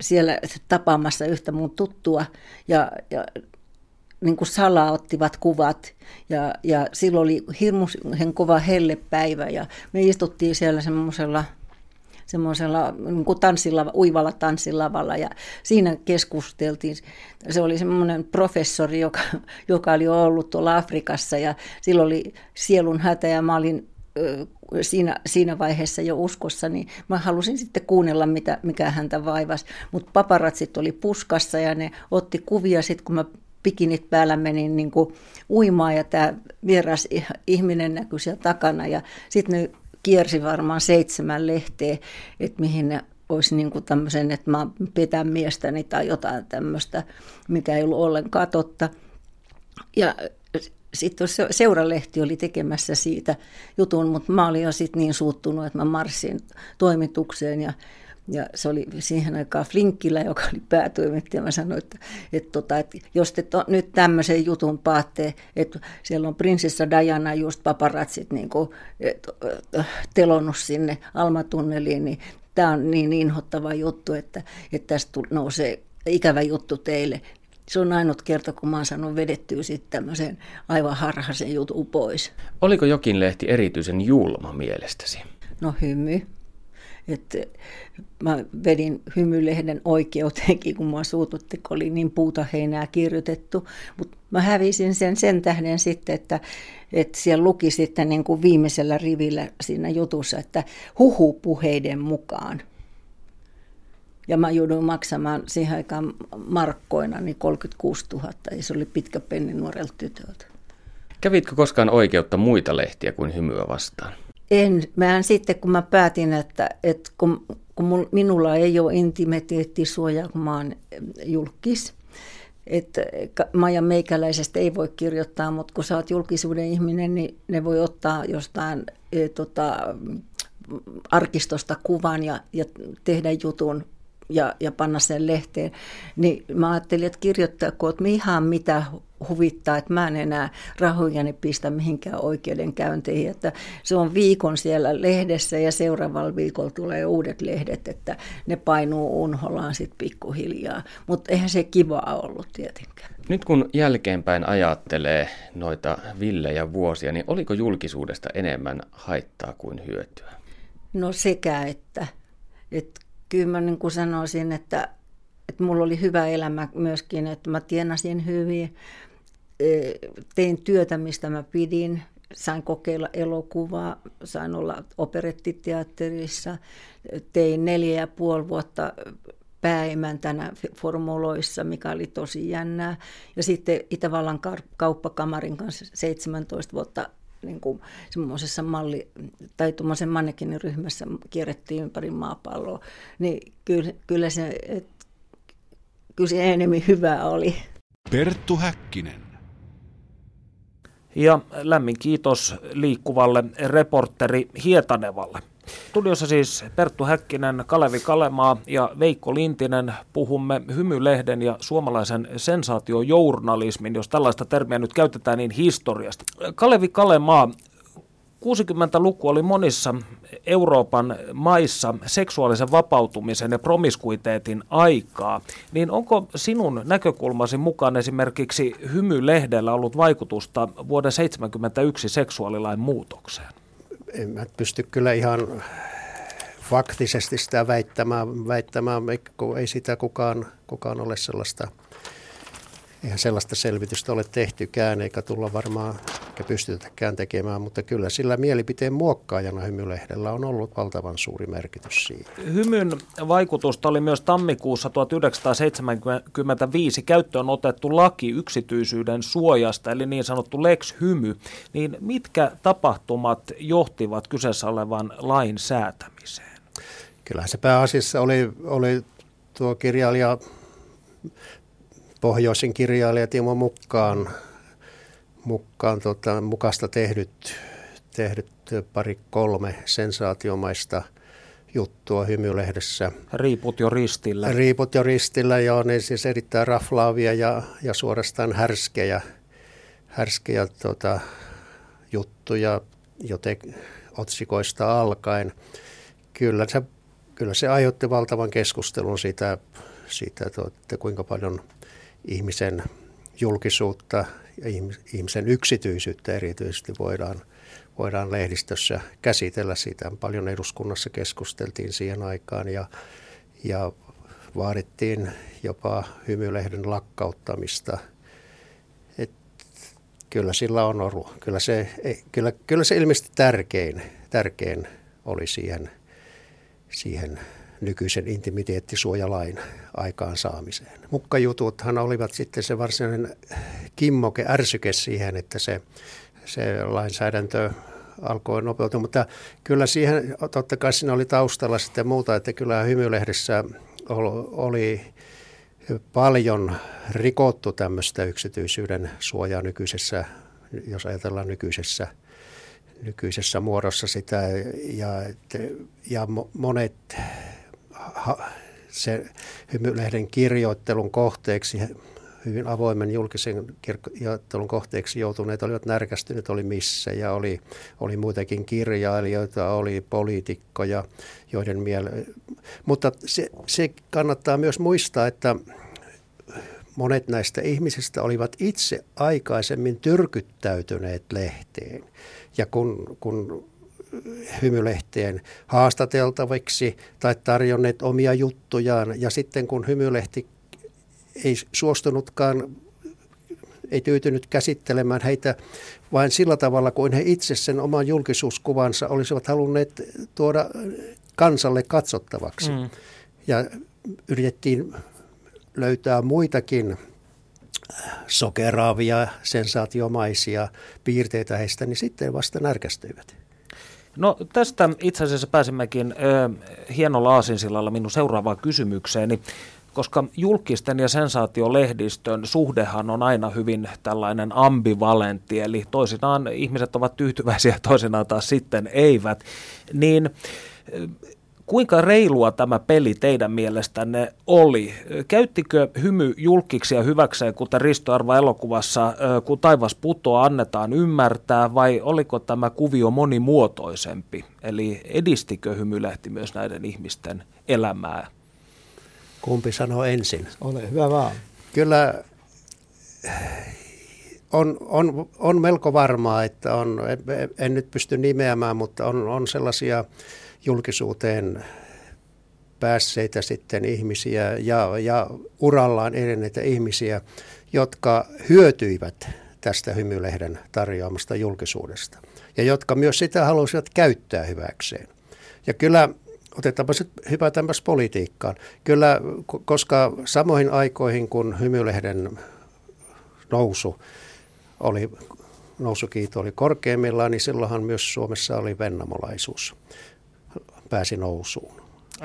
siellä tapaamassa yhtä mun tuttua ja, ja niin kuin salaa ottivat kuvat ja, ja silloin oli hirmuisen kova hellepäivä ja me istuttiin siellä semmoisella semmoisella niin kuin tanssilla, uivalla tanssilavalla ja siinä keskusteltiin. Se oli semmoinen professori, joka, joka oli ollut tuolla Afrikassa ja silloin oli sielun hätä ja mä olin siinä, siinä vaiheessa jo uskossa, niin mä halusin sitten kuunnella, mitä, mikä häntä vaivasi. Mutta paparatsit oli puskassa ja ne otti kuvia sitten, kun mä pikinit päällä menin niin kuin uimaan ja tämä vieras ihminen näkyi siellä takana ja sitten ne kiersi varmaan seitsemän lehteä, että mihin ne olisi niin kuin tämmöisen, että mä petän miestäni tai jotain tämmöistä, mikä ei ollut ollenkaan totta. Ja sitten seuralehti oli tekemässä siitä jutun, mutta mä olin jo sitten niin suuttunut, että mä marssin toimitukseen ja ja se oli siihen aikaan Flinkkillä, joka oli päätoimittaja. Mä sanoin, että, että, tota, että jos te to, nyt tämmöisen jutun paatte, että siellä on prinsessa Diana just paparatsit niin kuin, et, telonnut sinne Almatunneliin, niin tämä on niin inhottava juttu, että, että tästä nousee ikävä juttu teille. Se on ainut kerta, kun mä oon saanut vedettyä sitten tämmöisen aivan harhaisen jutun pois. Oliko jokin lehti erityisen julma mielestäsi? No hymy. Että mä vedin hymylehden oikeuteenkin, kun mua suututti, kun oli niin puuta heinää kirjoitettu. Mutta mä hävisin sen sen tähden sitten, että, että siellä luki sitten niin kuin viimeisellä rivillä siinä jutussa, että huhupuheiden mukaan. Ja mä jouduin maksamaan siihen aikaan markkoina niin 36 000, ja se oli pitkä penni nuorelta tytöltä. Kävitkö koskaan oikeutta muita lehtiä kuin hymyä vastaan? En. Mä en sitten, kun mä päätin, että, että kun, kun minulla ei ole intimiteettisuojaa, kun mä oon julkis, että Maija Meikäläisestä ei voi kirjoittaa, mutta kun sä oot julkisuuden ihminen, niin ne voi ottaa jostain e, tota, arkistosta kuvan ja, ja tehdä jutun ja, ja panna sen lehteen. Niin mä ajattelin, että kirjoittaako ihan mitä huvittaa, että mä en enää rahojani pistä mihinkään oikeudenkäynteihin. Että se on viikon siellä lehdessä ja seuraavalla viikolla tulee uudet lehdet, että ne painuu unholaan sitten pikkuhiljaa. Mutta eihän se kivaa ollut tietenkään. Nyt kun jälkeenpäin ajattelee noita villejä vuosia, niin oliko julkisuudesta enemmän haittaa kuin hyötyä? No sekä että. että kyllä mä niin kuin sanoisin, että, että mulla oli hyvä elämä myöskin, että mä tienasin hyvin, tein työtä, mistä mä pidin, sain kokeilla elokuvaa, sain olla operettiteatterissa, tein neljä ja puoli vuotta pääemäntänä formuloissa, mikä oli tosi jännää. Ja sitten Itävallan kauppakamarin kanssa 17 vuotta niin kuin semmoisessa malli- tai tuommoisen ryhmässä kierrettiin ympäri maapalloa, niin kyllä, kyllä, se, et, kyllä se enemmän hyvää oli. Perttu Häkkinen. Ja lämmin kiitos liikkuvalle reporteri Hietanevalle. Studiossa siis Perttu Häkkinen, Kalevi Kalemaa ja Veikko Lintinen. Puhumme hymylehden ja suomalaisen sensaatiojournalismin, jos tällaista termiä nyt käytetään, niin historiasta. Kalevi Kalemaa, 60-luku oli monissa Euroopan maissa seksuaalisen vapautumisen ja promiskuiteetin aikaa, niin onko sinun näkökulmasi mukaan esimerkiksi hymylehdellä ollut vaikutusta vuoden 1971 seksuaalilain muutokseen? En mä pysty kyllä ihan faktisesti sitä väittämään, väittämään ei sitä kukaan, kukaan ole sellaista – eihän sellaista selvitystä ole tehtykään, eikä tulla varmaan, eikä pystytäkään tekemään, mutta kyllä sillä mielipiteen muokkaajana hymylehdellä on ollut valtavan suuri merkitys siihen. Hymyn vaikutusta oli myös tammikuussa 1975 käyttöön otettu laki yksityisyyden suojasta, eli niin sanottu Lex Hymy. Niin mitkä tapahtumat johtivat kyseessä olevan lain säätämiseen? Kyllähän se pääasiassa oli, oli tuo kirjailija pohjoisen kirjailija Timo Mukkaan, Mukkaan tota, mukasta tehnyt, tehnyt pari kolme sensaatiomaista juttua hymylehdessä. Riiput jo ristillä. Riiput jo ristillä, joo, ne siis erittäin raflaavia ja, ja suorastaan härskejä, härskejä tota, juttuja joten otsikoista alkaen. Kyllä se, kyllä se aiheutti valtavan keskustelun siitä, siitä että kuinka paljon – ihmisen julkisuutta ja ihmisen yksityisyyttä erityisesti voidaan, voidaan lehdistössä käsitellä. Siitä paljon eduskunnassa keskusteltiin siihen aikaan ja, ja vaadittiin jopa hymylehden lakkauttamista. Et kyllä sillä on ollut. Kyllä se, kyllä, kyllä se ilmeisesti tärkein, tärkein oli siihen, siihen nykyisen intimiteettisuojalain aikaansaamiseen. Mukkajututhan olivat sitten se varsinainen kimmoke, ärsyke siihen, että se, se lainsäädäntö alkoi nopeutua, mutta kyllä siihen, totta kai siinä oli taustalla sitten muuta, että kyllä hymylehdessä oli paljon rikottu tämmöistä yksityisyyden suojaa nykyisessä, jos ajatellaan nykyisessä, nykyisessä muodossa sitä, ja, ja monet se hymylehden kirjoittelun kohteeksi hyvin avoimen julkisen kirjoittelun kohteeksi joutuneet olivat närkästyneet, oli missä ja oli, oli muitakin kirjailijoita, oli poliitikkoja, joiden miele... Mutta se, se kannattaa myös muistaa, että monet näistä ihmisistä olivat itse aikaisemmin tyrkyttäytyneet lehteen. Ja kun, kun hymylehteen haastateltaviksi tai tarjonneet omia juttujaan. Ja sitten kun hymylehti ei suostunutkaan, ei tyytynyt käsittelemään heitä vain sillä tavalla kuin he itse sen oman julkisuuskuvansa olisivat halunneet tuoda kansalle katsottavaksi. Mm. Ja yritettiin löytää muitakin sokeraavia, sensaatiomaisia piirteitä heistä, niin sitten vasta närkästyivät. No tästä itse asiassa pääsimmekin ö, hienolla aasinsillalla minun seuraavaan kysymykseeni koska julkisten ja sensaatiolehdistön suhdehan on aina hyvin tällainen ambivalentti, eli toisinaan ihmiset ovat tyytyväisiä, *laughs* toisinaan taas sitten eivät, niin Kuinka reilua tämä peli teidän mielestänne oli? Käyttikö hymy julkiksi ja hyväkseen, kuten Risto Arva elokuvassa, kun taivas putoaa, annetaan ymmärtää, vai oliko tämä kuvio monimuotoisempi? Eli edistikö hymylehti myös näiden ihmisten elämää? Kumpi sanoo ensin? Ole hyvä vaan. Kyllä on, on, on melko varmaa, että on, en, en nyt pysty nimeämään, mutta on, on sellaisia julkisuuteen päässeitä sitten ihmisiä ja, ja urallaan edenneitä ihmisiä, jotka hyötyivät tästä hymylehden tarjoamasta julkisuudesta ja jotka myös sitä halusivat käyttää hyväkseen. Ja kyllä otetaanpa sitten hypätäänpäs politiikkaan. Kyllä, koska samoihin aikoihin, kun hymylehden nousu oli, nousukiito oli korkeimmillaan, niin silloinhan myös Suomessa oli vennamolaisuus pääsi nousuun.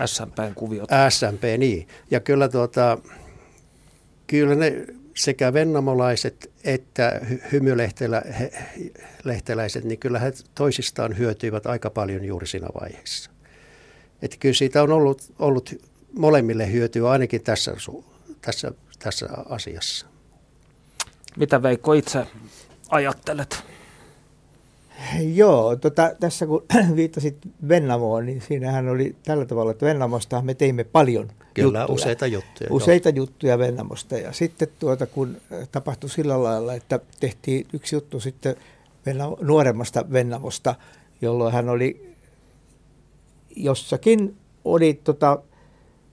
SMPn kuviot. SMP, niin. Ja kyllä, tuota, kyllä ne sekä vennamolaiset että hymylehteläiset, niin kyllä he toisistaan hyötyivät aika paljon juuri siinä vaiheessa. Että kyllä siitä on ollut, ollut molemmille hyötyä ainakin tässä, tässä, tässä asiassa. Mitä Veikko itse ajattelet? Joo, tota, tässä kun *clears throat* viittasit Vennamoon, niin siinähän oli tällä tavalla, että Vennamosta me teimme paljon Kyllä, juttuja. useita juttuja. Useita joo. juttuja Vennamosta. Ja sitten tuota, kun tapahtui sillä lailla, että tehtiin yksi juttu sitten Venna, nuoremmasta Vennamosta, jolloin hän oli jossakin oli tota,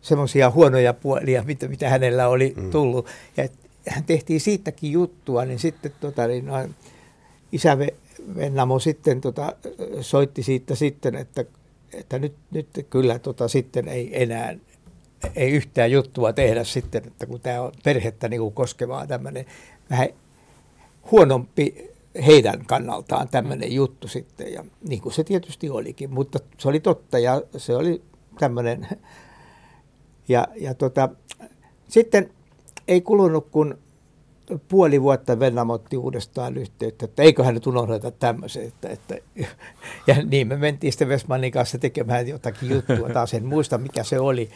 semmoisia huonoja puolia, mitä, mitä hänellä oli mm. tullut. Ja hän tehtiin siitäkin juttua, niin sitten tota, niin, noin, isä Vennamo sitten tota, soitti siitä sitten, että, että nyt, nyt kyllä tota, sitten ei enää ei yhtään juttua tehdä sitten, että kun tämä on perhettä niin kuin koskevaa tämmöinen vähän huonompi heidän kannaltaan tämmöinen juttu sitten. Ja niin kuin se tietysti olikin, mutta se oli totta ja se oli tämmöinen. Ja, ja tota, sitten ei kulunut kuin puoli vuotta Vennam otti uudestaan yhteyttä, että eiköhän nyt unohdeta tämmöisen. Että, että, *laughs* ja niin me mentiin sitten Westmanin kanssa tekemään jotakin juttua, taas en muista mikä se oli.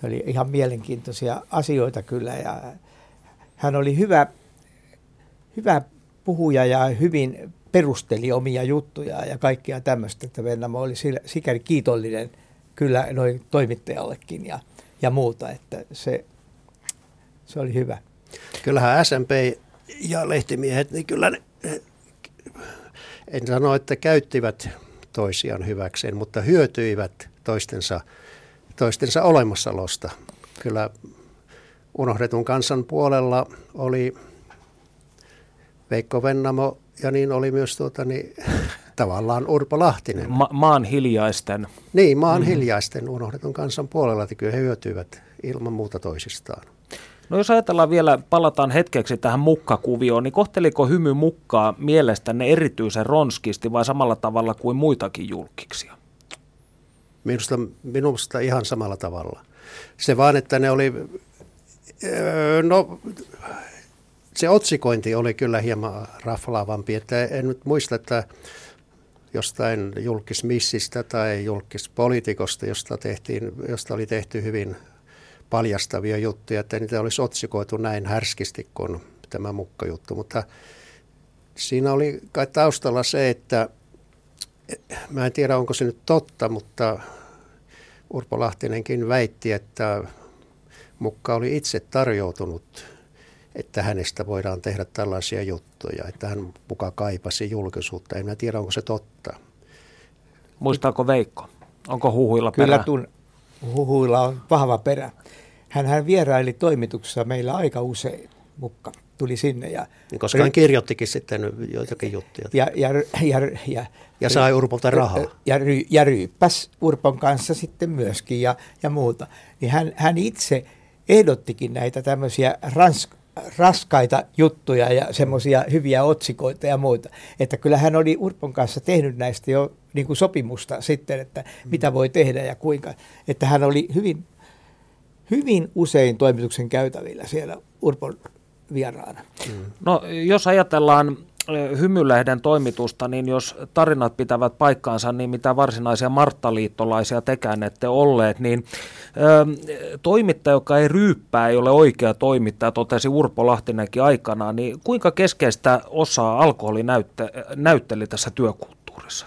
Se oli ihan mielenkiintoisia asioita kyllä ja hän oli hyvä, hyvä puhuja ja hyvin perusteli omia juttuja ja kaikkia tämmöistä, että Vennamo oli sikäli kiitollinen kyllä noin toimittajallekin ja, ja muuta, että se, se oli hyvä. Kyllähän SMP ja lehtimiehet, niin kyllä ne, en sano, että käyttivät toisiaan hyväkseen, mutta hyötyivät toistensa, toistensa olemassaolosta. Kyllä unohdetun kansan puolella oli Veikko Vennamo ja niin oli myös tuota, niin, *laughs* tavallaan Urpo Lahtinen. Ma- maan hiljaisten. Niin, maan mm. hiljaisten unohdetun kansan puolella, että kyllä he hyötyivät ilman muuta toisistaan. No jos ajatellaan vielä, palataan hetkeksi tähän mukkakuvioon, niin kohteliko hymy mukkaa mielestänne erityisen ronskisti vai samalla tavalla kuin muitakin julkiksia? Minusta, minusta ihan samalla tavalla. Se vaan, että ne oli, no se otsikointi oli kyllä hieman raflaavampi, että en nyt muista, että jostain julkismissistä tai julkispoliitikosta, josta, tehtiin, josta oli tehty hyvin paljastavia juttuja, että niitä olisi otsikoitu näin härskisti kuin tämä mukkajuttu. Mutta siinä oli kai taustalla se, että mä en tiedä onko se nyt totta, mutta Urpo Lahtinenkin väitti, että mukka oli itse tarjoutunut, että hänestä voidaan tehdä tällaisia juttuja, että hän muka kaipasi julkisuutta. En tiedä, onko se totta. Muistaako Veikko? Onko huhuilla perä? Kyllä tun, huhuilla on vahva perä. Hän, hän vieraili toimituksessa meillä aika usein, mukka tuli sinne. Ja, niin koska hän kirjoittikin sitten joitakin juttuja. Ja, ja, ja, ja, ja sai Urpolta rahaa. Ja, ry, ja ryyppäs Urpon kanssa sitten myöskin ja, ja muuta. Niin hän, hän itse ehdottikin näitä tämmöisiä ransk, raskaita juttuja ja semmoisia hyviä otsikoita ja muuta. Että kyllä hän oli Urpon kanssa tehnyt näistä jo niin kuin sopimusta sitten, että mitä voi tehdä ja kuinka. Että hän oli hyvin, hyvin usein toimituksen käytävillä siellä Urpon vieraana. Mm. No jos ajatellaan hymylehden toimitusta, niin jos tarinat pitävät paikkaansa, niin mitä varsinaisia marttaliittolaisia tekään ette olleet, niin ö, toimittaja, joka ei ryyppää, ei ole oikea toimittaja, totesi Urpo Lahtinenkin aikanaan, niin kuinka keskeistä osaa alkoholi näytte, näytteli tässä työkulttuurissa?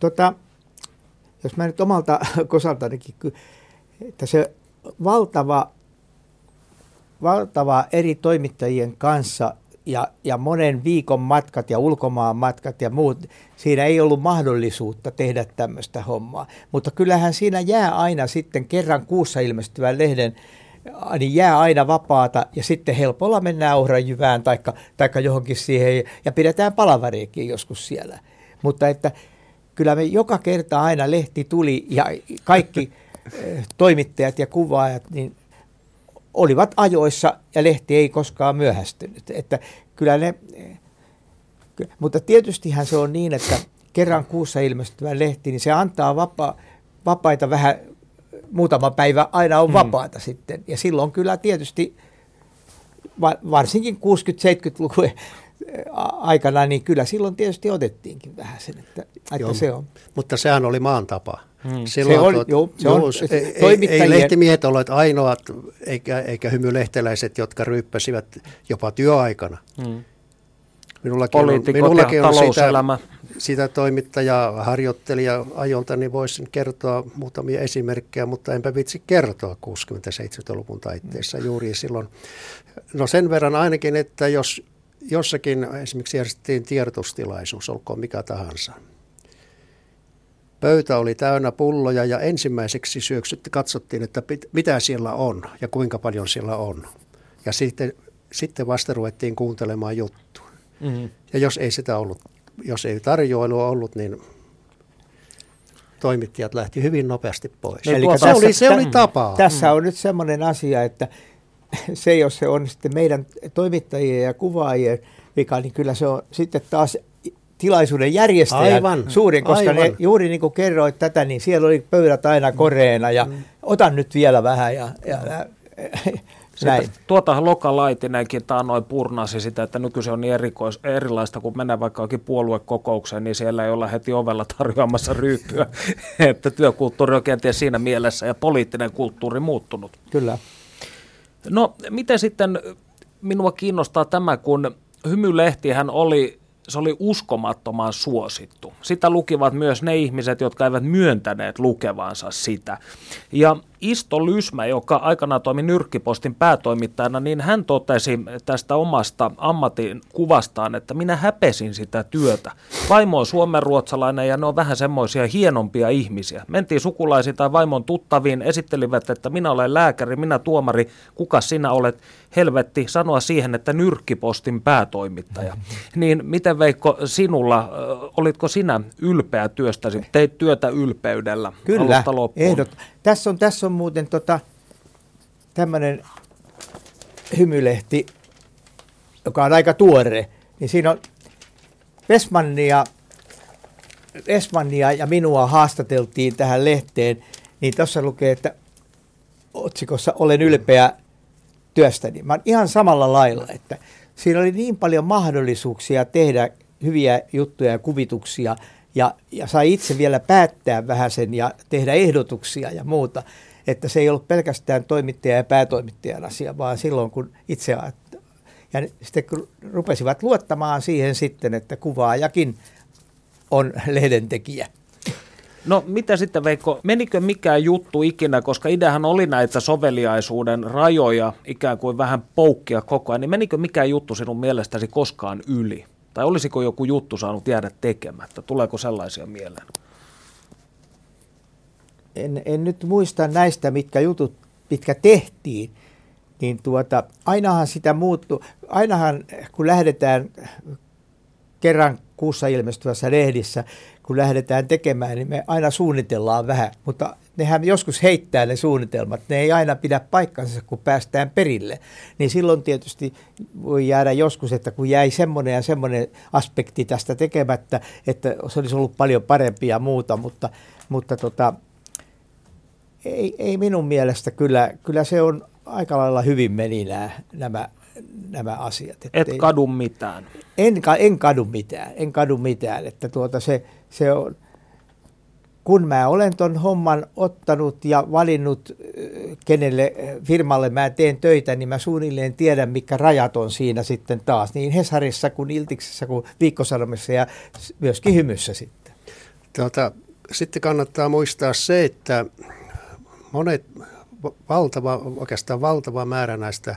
Tota, jos mä nyt omalta *laughs* kosaltanikin, että se valtava valtava eri toimittajien kanssa ja, ja monen viikon matkat ja ulkomaan matkat ja muut, siinä ei ollut mahdollisuutta tehdä tämmöistä hommaa. Mutta kyllähän siinä jää aina sitten kerran kuussa ilmestyvän lehden, niin jää aina vapaata ja sitten helpolla mennään ohrajyvään tai taikka johonkin siihen ja pidetään palavariikin joskus siellä. Mutta että kyllä me joka kerta aina lehti tuli ja kaikki *laughs* eh, toimittajat ja kuvaajat, niin olivat ajoissa ja lehti ei koskaan myöhästynyt. Että kyllä ne, mutta tietystihän se on niin, että kerran kuussa ilmestyvä lehti, niin se antaa vapa, vapaita vähän, muutama päivä aina on hmm. vapaata hmm. sitten. Ja silloin kyllä tietysti, varsinkin 60-70-lukujen aikana, niin kyllä silloin tietysti otettiinkin vähän sen, että, että Joo, se on. Mutta sehän oli maan tapa. Hmm. Silloin se on, tuot, joo, se on, ei, toimittajien... ei lehtimiehet olleet ainoat, eikä, eikä hymylehteläiset, jotka ryyppäsivät jopa työaikana. Hmm. Minullakin on, minullakin on sitä, sitä toimittajaa, harjoittelija ajolta, niin voisin kertoa muutamia esimerkkejä, mutta enpä vitsi kertoa 60-70-luvun taitteessa hmm. juuri silloin. No sen verran ainakin, että jos jossakin esimerkiksi järjestettiin tiedotustilaisuus, olkoon mikä tahansa. Pöytä oli täynnä pulloja ja ensimmäiseksi syöksytti katsottiin, että pit, mitä siellä on ja kuinka paljon siellä on. Ja sitten, sitten vasta ruvettiin kuuntelemaan juttua. Mm-hmm. Ja jos ei sitä ollut, jos ei tarjoilua ollut, niin toimittajat lähti hyvin nopeasti pois. Eli se, tässä, oli, se oli tapa. Tässä on nyt semmoinen asia, että *laughs* se, jos se on sitten meidän toimittajien ja kuvaajien vika, niin kyllä se on sitten taas tilaisuuden järjestäjän aivan, suurin, koska aivan. ne, juuri niin kuin kerroit tätä, niin siellä oli pöydät aina koreena ja mm. otan nyt vielä vähän ja, ja, *laughs* näin. Tuota Loka Laitinenkin taannoin purnasi sitä, että nykyisin on niin erikois, erilaista, kun menee vaikka jokin puoluekokoukseen, niin siellä ei olla heti ovella tarjoamassa ryyppyä, *laughs* että työkulttuuri on kenties siinä mielessä ja poliittinen kulttuuri muuttunut. Kyllä. No, miten sitten minua kiinnostaa tämä, kun Hymylehtihän oli se oli uskomattoman suosittu. Sitä lukivat myös ne ihmiset, jotka eivät myöntäneet lukevansa sitä. Ja Isto Lysmä, joka aikanaan toimi Nyrkkipostin päätoimittajana, niin hän totesi tästä omasta ammatin kuvastaan, että minä häpesin sitä työtä. Vaimo on suomenruotsalainen ja ne on vähän semmoisia hienompia ihmisiä. Mentiin sukulaisiin tai vaimon tuttaviin, esittelivät, että minä olen lääkäri, minä tuomari, kuka sinä olet? Helvetti sanoa siihen, että Nyrkkipostin päätoimittaja. Niin miten Veikko sinulla, olitko sinä ylpeä työstäsi? Teit työtä ylpeydellä Kyllä, ehdot. Tässä on, tässä on muuten tota, tämmöinen hymylehti, joka on aika tuore. Niin siinä on Vesmannia, Vesmannia ja minua haastateltiin tähän lehteen. Niin tuossa lukee, että otsikossa olen ylpeä työstäni. Mä ihan samalla lailla, että siinä oli niin paljon mahdollisuuksia tehdä hyviä juttuja ja kuvituksia ja, ja sai itse vielä päättää vähän sen ja tehdä ehdotuksia ja muuta. Että se ei ollut pelkästään toimittaja ja päätoimittajan asia, vaan silloin kun itse ja sitten kun rupesivat luottamaan siihen sitten, että kuvaajakin on lehdentekijä. No mitä sitten Veikko, menikö mikään juttu ikinä, koska ideahan oli näitä soveliaisuuden rajoja ikään kuin vähän poukkia koko ajan, niin menikö mikään juttu sinun mielestäsi koskaan yli? Tai olisiko joku juttu saanut jäädä tekemättä? Tuleeko sellaisia mieleen? En, en nyt muista näistä, mitkä jutut, mitkä tehtiin, niin tuota, ainahan sitä muuttuu. Ainahan kun lähdetään kerran kuussa ilmestyvässä lehdissä, kun lähdetään tekemään, niin me aina suunnitellaan vähän, mutta nehän joskus heittää ne suunnitelmat. Ne ei aina pidä paikkansa, kun päästään perille. Niin silloin tietysti voi jäädä joskus, että kun jäi semmoinen ja semmoinen aspekti tästä tekemättä, että se olisi ollut paljon parempi ja muuta, mutta, mutta tota, ei, ei minun mielestä kyllä, kyllä se on aika lailla hyvin meni nämä, nämä nämä asiat. Et kadu mitään. En, en kadu mitään, en kadu mitään. Että tuota se, se on, kun mä olen ton homman ottanut ja valinnut, kenelle firmalle mä teen töitä, niin mä suunnilleen tiedän, mikä rajat on siinä sitten taas. Niin Hesarissa kuin Iltiksessä kuin Viikkosanomissa ja myöskin Hymyssä sitten. Tuota, sitten kannattaa muistaa se, että monet, valtava, oikeastaan valtava määrä näistä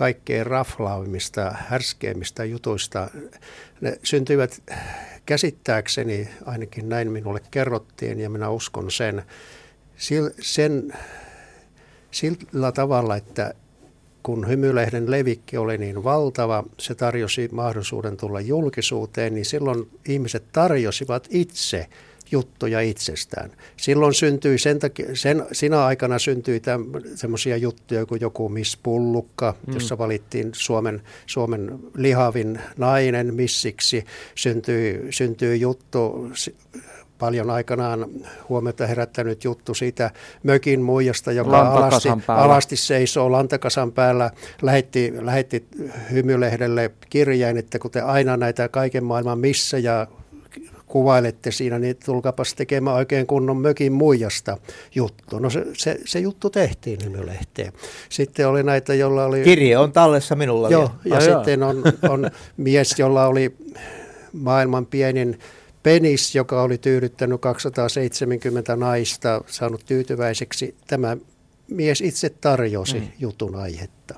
kaikkein raflaavimmista, härskeimmistä jutuista. Ne syntyivät käsittääkseni, ainakin näin minulle kerrottiin ja minä uskon sen, sen sillä tavalla, että kun hymylehden levikki oli niin valtava, se tarjosi mahdollisuuden tulla julkisuuteen, niin silloin ihmiset tarjosivat itse – juttuja itsestään. Silloin syntyi, sen takia, sen, sinä aikana syntyi semmoisia juttuja kuin joku Miss Pullukka, mm. jossa valittiin Suomen, Suomen lihavin nainen missiksi. Syntyi, syntyi juttu paljon aikanaan huomiota herättänyt juttu siitä mökin muijasta, joka alasti, alasti seisoo lantakasan päällä, lähetti, lähetti hymylehdelle kirjeen, että kuten aina näitä kaiken maailman missä ja kuvailette siinä, niin tulkapas tekemään oikein kunnon mökin muijasta juttu. No se, se, se juttu tehtiin nimilehteen. Sitten oli näitä, jolla oli... Kirje on tallessa minulla Joo, vielä. ja ah, sitten on, on mies, jolla oli maailman pienin penis, joka oli tyydyttänyt 270 naista, saanut tyytyväiseksi. Tämä mies itse tarjosi mm. jutun aihetta.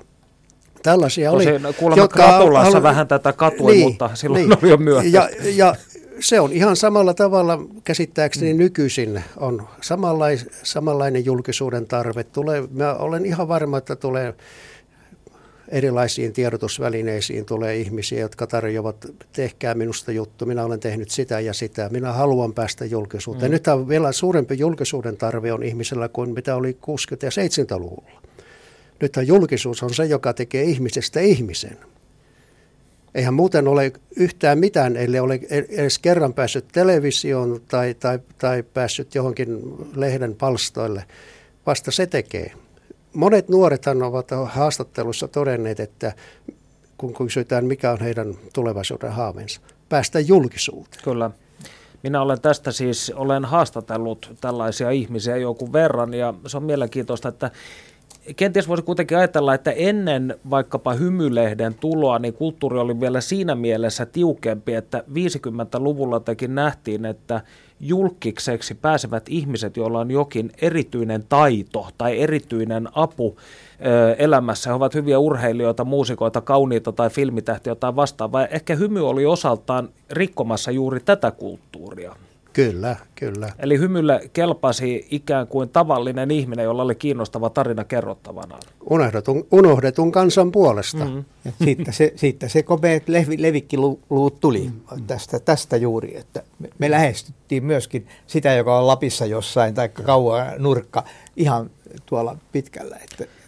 Tällaisia no, oli. Kuulemma jotka Kratulassa halu... vähän tätä katui, niin, mutta silloin niin. oli jo myöhemmin. Ja, ja se on ihan samalla tavalla käsittääkseni mm. nykyisin on samanlais, samanlainen julkisuuden tarve. Tulee, mä olen ihan varma, että tulee erilaisiin tiedotusvälineisiin tulee ihmisiä, jotka tarjoavat, tehkää minusta juttu, minä olen tehnyt sitä ja sitä, minä haluan päästä julkisuuteen. Mm. Nyt on vielä suurempi julkisuuden tarve on ihmisellä kuin mitä oli 60- ja 70-luvulla. Nythän julkisuus on se, joka tekee ihmisestä ihmisen. Eihän muuten ole yhtään mitään, ellei ole edes kerran päässyt televisioon tai, tai, tai päässyt johonkin lehden palstoille. Vasta se tekee. Monet nuorethan ovat haastattelussa todenneet, että kun kysytään, mikä on heidän tulevaisuuden haaveensa, päästä julkisuuteen. Kyllä. Minä olen tästä siis, olen haastatellut tällaisia ihmisiä jonkun verran ja se on mielenkiintoista, että kenties voisi kuitenkin ajatella, että ennen vaikkapa hymylehden tuloa, niin kulttuuri oli vielä siinä mielessä tiukempi, että 50-luvulla tekin nähtiin, että julkikseksi pääsevät ihmiset, joilla on jokin erityinen taito tai erityinen apu elämässä. He ovat hyviä urheilijoita, muusikoita, kauniita tai filmitähtiä tai vastaavaa. Ehkä hymy oli osaltaan rikkomassa juuri tätä kulttuuria. Kyllä, kyllä. Eli hymylle kelpasi ikään kuin tavallinen ihminen, jolla oli kiinnostava tarina kerrottavana. Unohdetun, unohdetun kansan puolesta. Mm. Ja siitä se, siitä se komeet levi, levikkiluut tuli mm. tästä, tästä juuri, että me, me lähestyttiin myöskin sitä, joka on Lapissa jossain tai kauan nurkka ihan tuolla pitkällä. Että,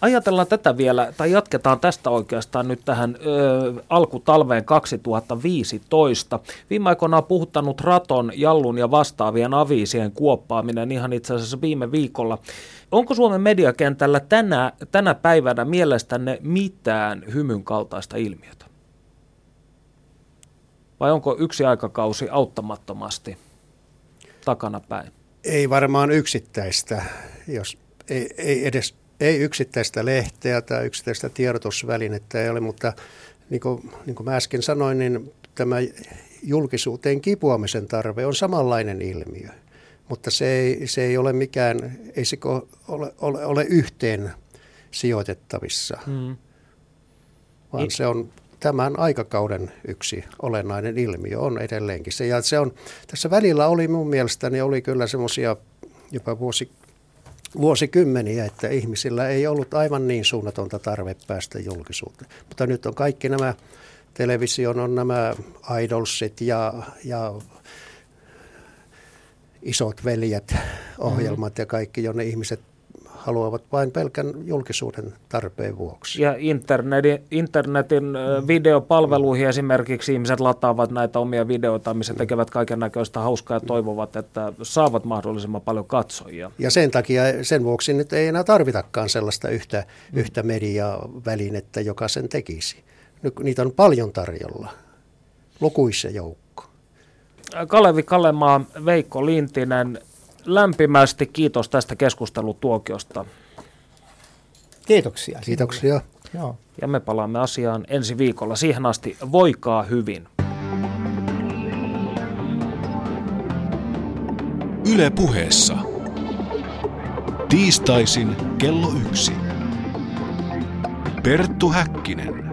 Ajatellaan tätä vielä, tai jatketaan tästä oikeastaan nyt tähän ö, alkutalveen 2015. Viime aikoina on puhuttanut Raton, Jallun ja vastaavien aviisien kuoppaaminen ihan itse asiassa viime viikolla. Onko Suomen mediakentällä tänä, tänä päivänä mielestänne mitään hymyn kaltaista ilmiötä? Vai onko yksi aikakausi auttamattomasti takana päin? Ei varmaan yksittäistä, jos ei, ei edes ei yksittäistä lehteä tai yksittäistä tiedotusvälinettä ei ole, mutta niin kuin, niin kuin mä äsken sanoin, niin tämä julkisuuteen kipuamisen tarve on samanlainen ilmiö. Mutta se ei, se ei ole mikään, ei se ole, ole, ole yhteen sijoitettavissa, mm. vaan se on tämän aikakauden yksi olennainen ilmiö on edelleenkin. Se, ja se on, tässä välillä oli mun mielestäni oli kyllä semmoisia jopa vuosi, vuosikymmeniä, että ihmisillä ei ollut aivan niin suunnatonta tarve päästä julkisuuteen. Mutta nyt on kaikki nämä, television on nämä idolsit ja, ja isot veljet ohjelmat mm. ja kaikki, jonne ihmiset haluavat vain pelkän julkisuuden tarpeen vuoksi. Ja internetin, internetin mm. videopalveluihin esimerkiksi ihmiset lataavat näitä omia videoita, missä tekevät kaiken näköistä hauskaa ja toivovat, että saavat mahdollisimman paljon katsojia. Ja sen takia, sen vuoksi nyt ei enää tarvitakaan sellaista yhtä, mm. yhtä mediavälinettä, joka sen tekisi. Nyt niitä on paljon tarjolla, lukuissa joukko. Kalevi Kalemaa, Veikko Lintinen, lämpimästi kiitos tästä keskustelutuokiosta. Kiitoksia. Kiitoksia. Joo. Ja me palaamme asiaan ensi viikolla. Siihen asti voikaa hyvin. Yle puheessa. Tiistaisin kello yksi. Perttu Häkkinen.